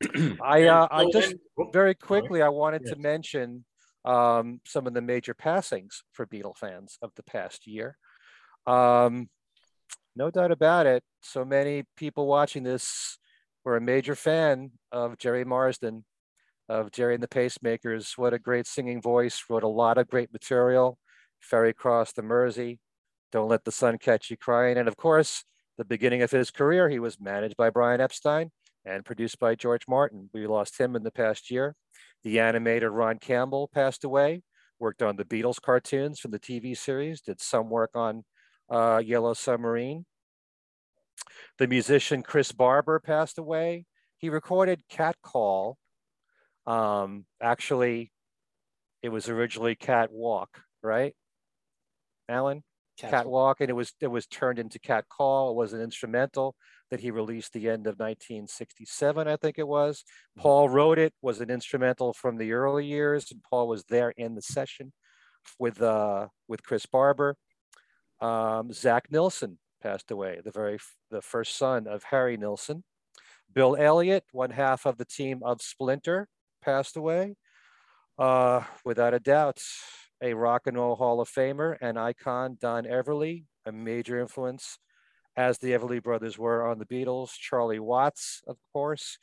I, uh, I just very quickly, I wanted Yes. to mention um, some of the major passings for Beatle fans of the past year. Um, no doubt about it. So many people watching this were a major fan of Gerry Marsden, of Gerry and the Pacemakers. What a great singing voice, wrote a lot of great material. Ferry Cross the Mersey, Don't Let the Sun Catch You Crying. And of course, the beginning of his career, he was managed by Brian Epstein and produced by George Martin. We lost him in the past year. The animator Ron Campbell passed away, worked on the Beatles cartoons from the TV series, did some work on uh, Yellow Submarine. The musician Chris Barber passed away. He recorded Cat Call. Um, actually, it was originally Cat Walk, right? Alan? Catwalk, and it was it was turned into Cat Call. It was an instrumental that he released the end of 1967, I think it was. Mhm. Paul wrote it, was an instrumental from the early years, and Paul was there in the session with uh with Chris Barber. Um, Zak Nilsson passed away, the very the first son of Harry Nilsson. Bill Elliott, one half of the team of Splinter, passed away. Uh, without a doubt, a rock and roll Hall of Famer and icon, Don Everly, a major influence, as the Everly brothers were on the Beatles. Charlie Watts, of course.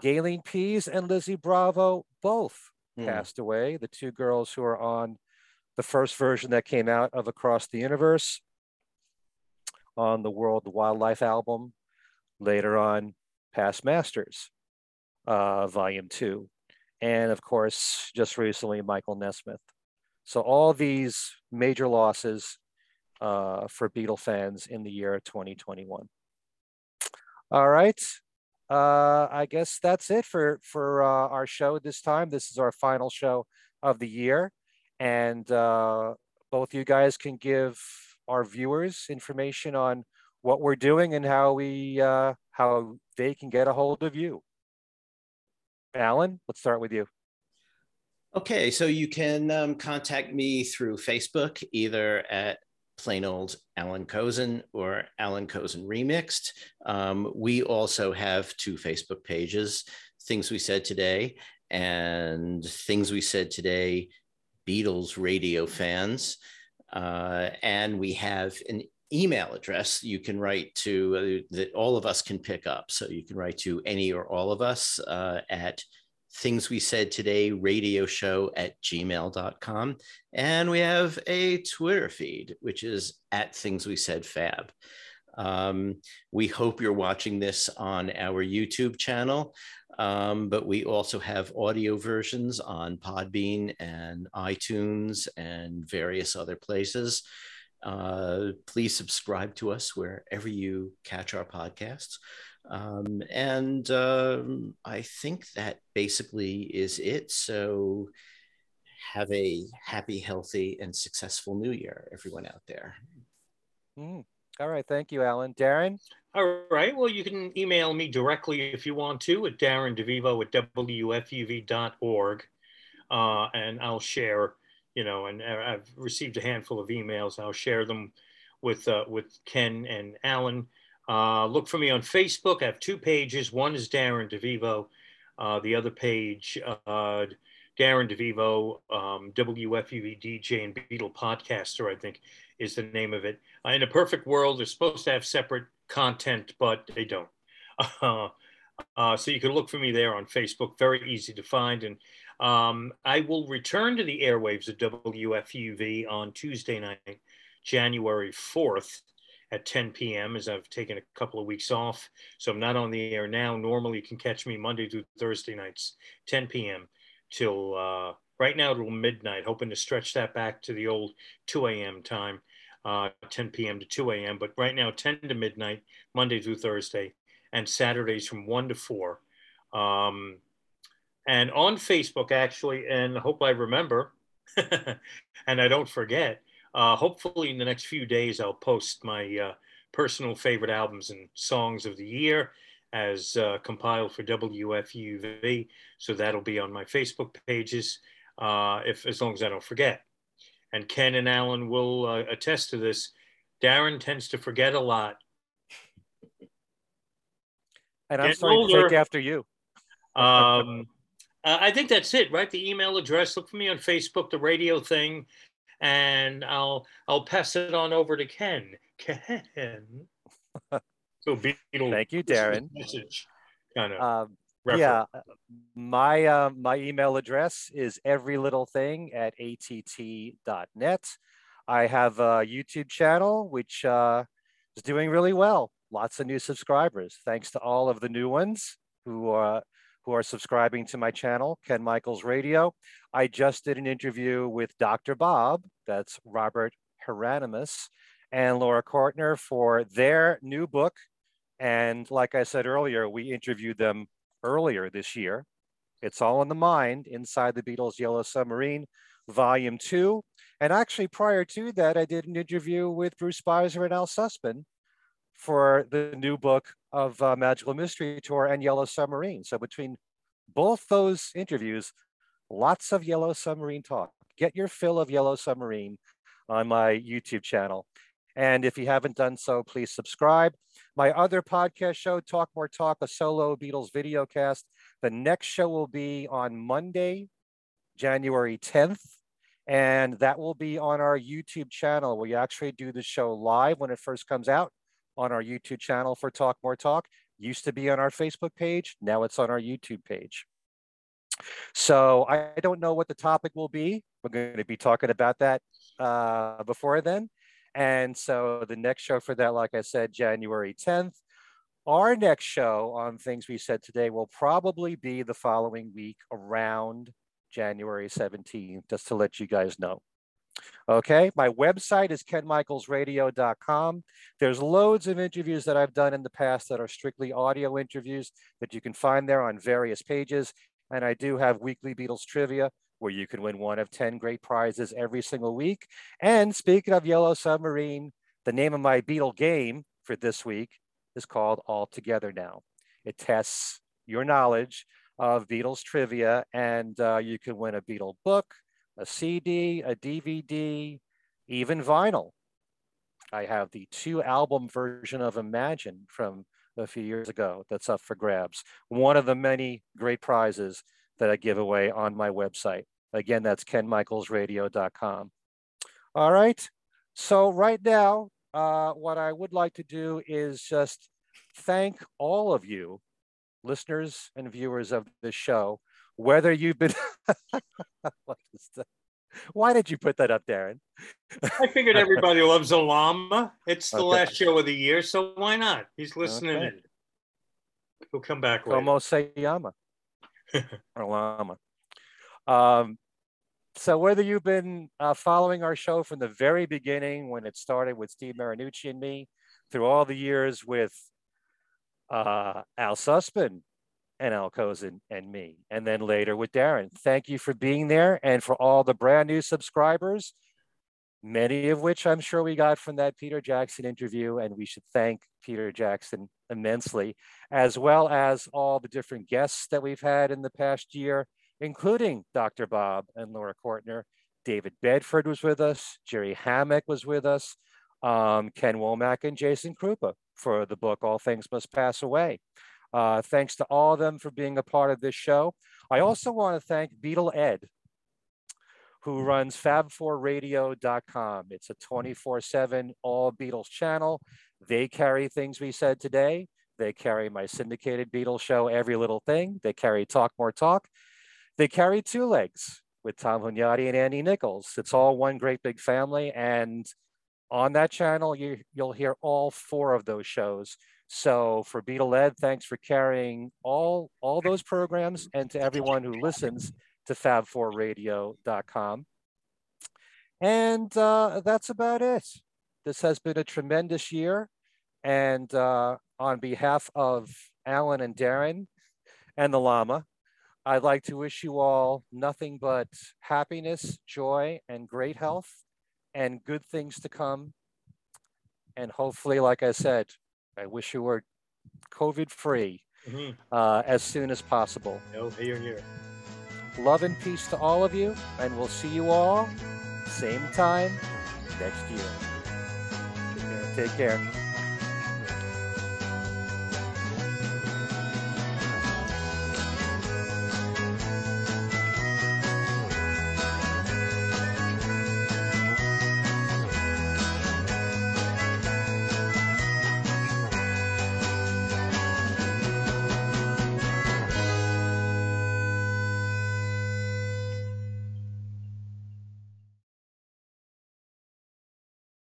Gayleen Pease and Lizzie Bravo both Hmm. passed away. The two girls who are on the first version that came out of Across the Universe on the World Wildlife album. Later on, Past Masters, uh, Volume 2. And of course, just recently, Michael Nesmith. So all these major losses uh, for Beatle fans in the year 2021. All right. Uh, I guess that's it for, for uh, our show this time. This is our final show of the year. And uh, both you guys can give our viewers information on what we're doing and how we uh, how they can get a hold of you. Alan, let's start with you. Okay, so you can um, contact me through Facebook, either at plain old Allan Kozinn or Allan Kozinn Remixed. Um, we also have two Facebook pages, Things We Said Today and Things We Said Today Beatles radio fans. Uh, and we have an email address you can write to uh, that all of us can pick up. So you can write to any or all of us uh, at things we said today radio show at gmail.com and we have a twitter feed which is at things we said fab. Um, we hope you're watching this on our youtube channel um, but we also have audio versions on podbean and itunes and various other places. Uh, please subscribe to us wherever you catch our podcasts. Um, and um, I think that basically is it. So have a happy, healthy, and successful new year, everyone out there. Mm. All right. Thank you, Alan. Darren? All right. Well, you can email me directly if you want to at darrendevivo at WFUV.org. Uh, and I'll share, you know, and I've received a handful of emails. I'll share them with, uh, with Ken and Alan. Uh, look for me on Facebook. I have two pages. One is Darren DeVivo. Uh, the other page, uh, Darren DeVivo, um, WFUV DJ and Beatle podcaster, I think is the name of it. Uh, in a perfect world, they're supposed to have separate content, but they don't. Uh, uh, so you can look for me there on Facebook. Very easy to find. And um, I will return to the airwaves of WFUV on Tuesday night, January 4th at 10 p.m. as I've taken a couple of weeks off. So I'm not on the air now. Normally you can catch me Monday through Thursday nights, 10 p.m. till uh, right now till midnight, hoping to stretch that back to the old 2 a.m. time uh, 10 p.m. to 2 a.m. But right now, 10 to midnight, Monday through Thursday, and Saturdays from 1 to 4. Um, and on Facebook, actually, and I hope I remember and I don't forget, uh, hopefully in the next few days, I'll post my uh, personal favorite albums and songs of the year as uh, compiled for WFUV. So that'll be on my Facebook pages, uh, if as long as I don't forget and Ken and Alan will uh, attest to this. Darren tends to forget a lot. And I'm sorry older, to take after you. um, uh, I think that's it, right? The email address. Look for me on Facebook, the radio thing, and I'll I'll pass it on over to Ken. Ken. so Beatle. Thank you, Darren. Message, kind of. Um, yeah, uh, my uh, my email address is everylittlething at att.net. I have a YouTube channel which uh, is doing really well. Lots of new subscribers. Thanks to all of the new ones who are who are subscribing to my channel, Ken Michaels Radio. I just did an interview with Dr. Bob, that's Robert Hieronymus, and Laura Cortner for their new book. And like I said earlier, we interviewed them earlier this year. It's all in the mind inside the Beatles Yellow Submarine, Volume 2. And actually, prior to that, I did an interview with Bruce Spizer and Al Sussman for the new book of uh, Magical Mystery Tour and Yellow Submarine. So between both those interviews, lots of Yellow Submarine talk. Get your fill of Yellow Submarine on my YouTube channel. And if you haven't done so, please subscribe. My other podcast show, Talk More Talk, a solo Beatles video cast. The next show will be on Monday, January 10th. And that will be on our YouTube channel. We actually do the show live when it first comes out on our YouTube channel for Talk More Talk. Used to be on our Facebook page. Now it's on our YouTube page. So I don't know what the topic will be. We're going to be talking about that uh, before then. And so the next show for that, like I said, January 10th. Our next show on things we said today will probably be the following week around January 17th, just to let you guys know. Okay, my website is kenmichaelsradio.com. There's loads of interviews that I've done in the past that are strictly audio interviews that you can find there on various pages. And I do have weekly Beatles trivia where you can win one of 10 great prizes every single week. And speaking of Yellow Submarine, the name of my Beatle game for this week is called All Together Now. It tests your knowledge of Beatles trivia, and uh, you can win a Beatle book, a CD, a DVD, even vinyl. I have the two album version of Imagine from a few years ago that's up for grabs. One of the many great prizes that I give away on my website. Again, that's kenmichaelsradio.com. All right. So right now, uh, what I would like to do is just thank all of you, listeners and viewers of this show, whether you've been. Why did you put that up, Darren? I figured everybody loves a llama. It's the okay. last show of the year, so why not? He's listening okay. in. He'll come back. Como se llama? or llama. Um, so whether you've been uh, following our show from the very beginning when it started with Steve Marinucci and me, through all the years with uh, Al Sussman and Al Kozinn and me, and then later with Darren. Thank you for being there and for all the brand new subscribers, many of which I'm sure we got from that Peter Jackson interview. And we should thank Peter Jackson immensely, as well as all the different guests that we've had in the past year, including Dr. Bob and Laura Cortner. David Bedford was with us, Jerry Hammack was with us, um, Ken Womack and Jason Kruppa for the book All Things Must Pass Away. Uh, thanks to all of them for being a part of this show. I also want to thank Beatle Ed, who runs fab4radio.com. It's a 24 7 all Beatles channel. They carry things we said today. They carry my syndicated Beatles show, Every Little Thing. They carry Talk More Talk. They carry Two Legs with Tom Hunyadi and Andy Nichols. It's all one great big family. And on that channel, you, you'll hear all four of those shows. So for Beatle Ed, thanks for carrying all, all those programs and to everyone who listens to fab4radio.com. And uh, that's about it. This has been a tremendous year. And uh, on behalf of Alan and Darren and the Llama, I'd like to wish you all nothing but happiness, joy, and great health and good things to come. And hopefully, like I said, I wish you were COVID free mm-hmm. uh, as soon as possible. No, here, here. Love and peace to all of you, and we'll see you all same time next year. Take care. Take care.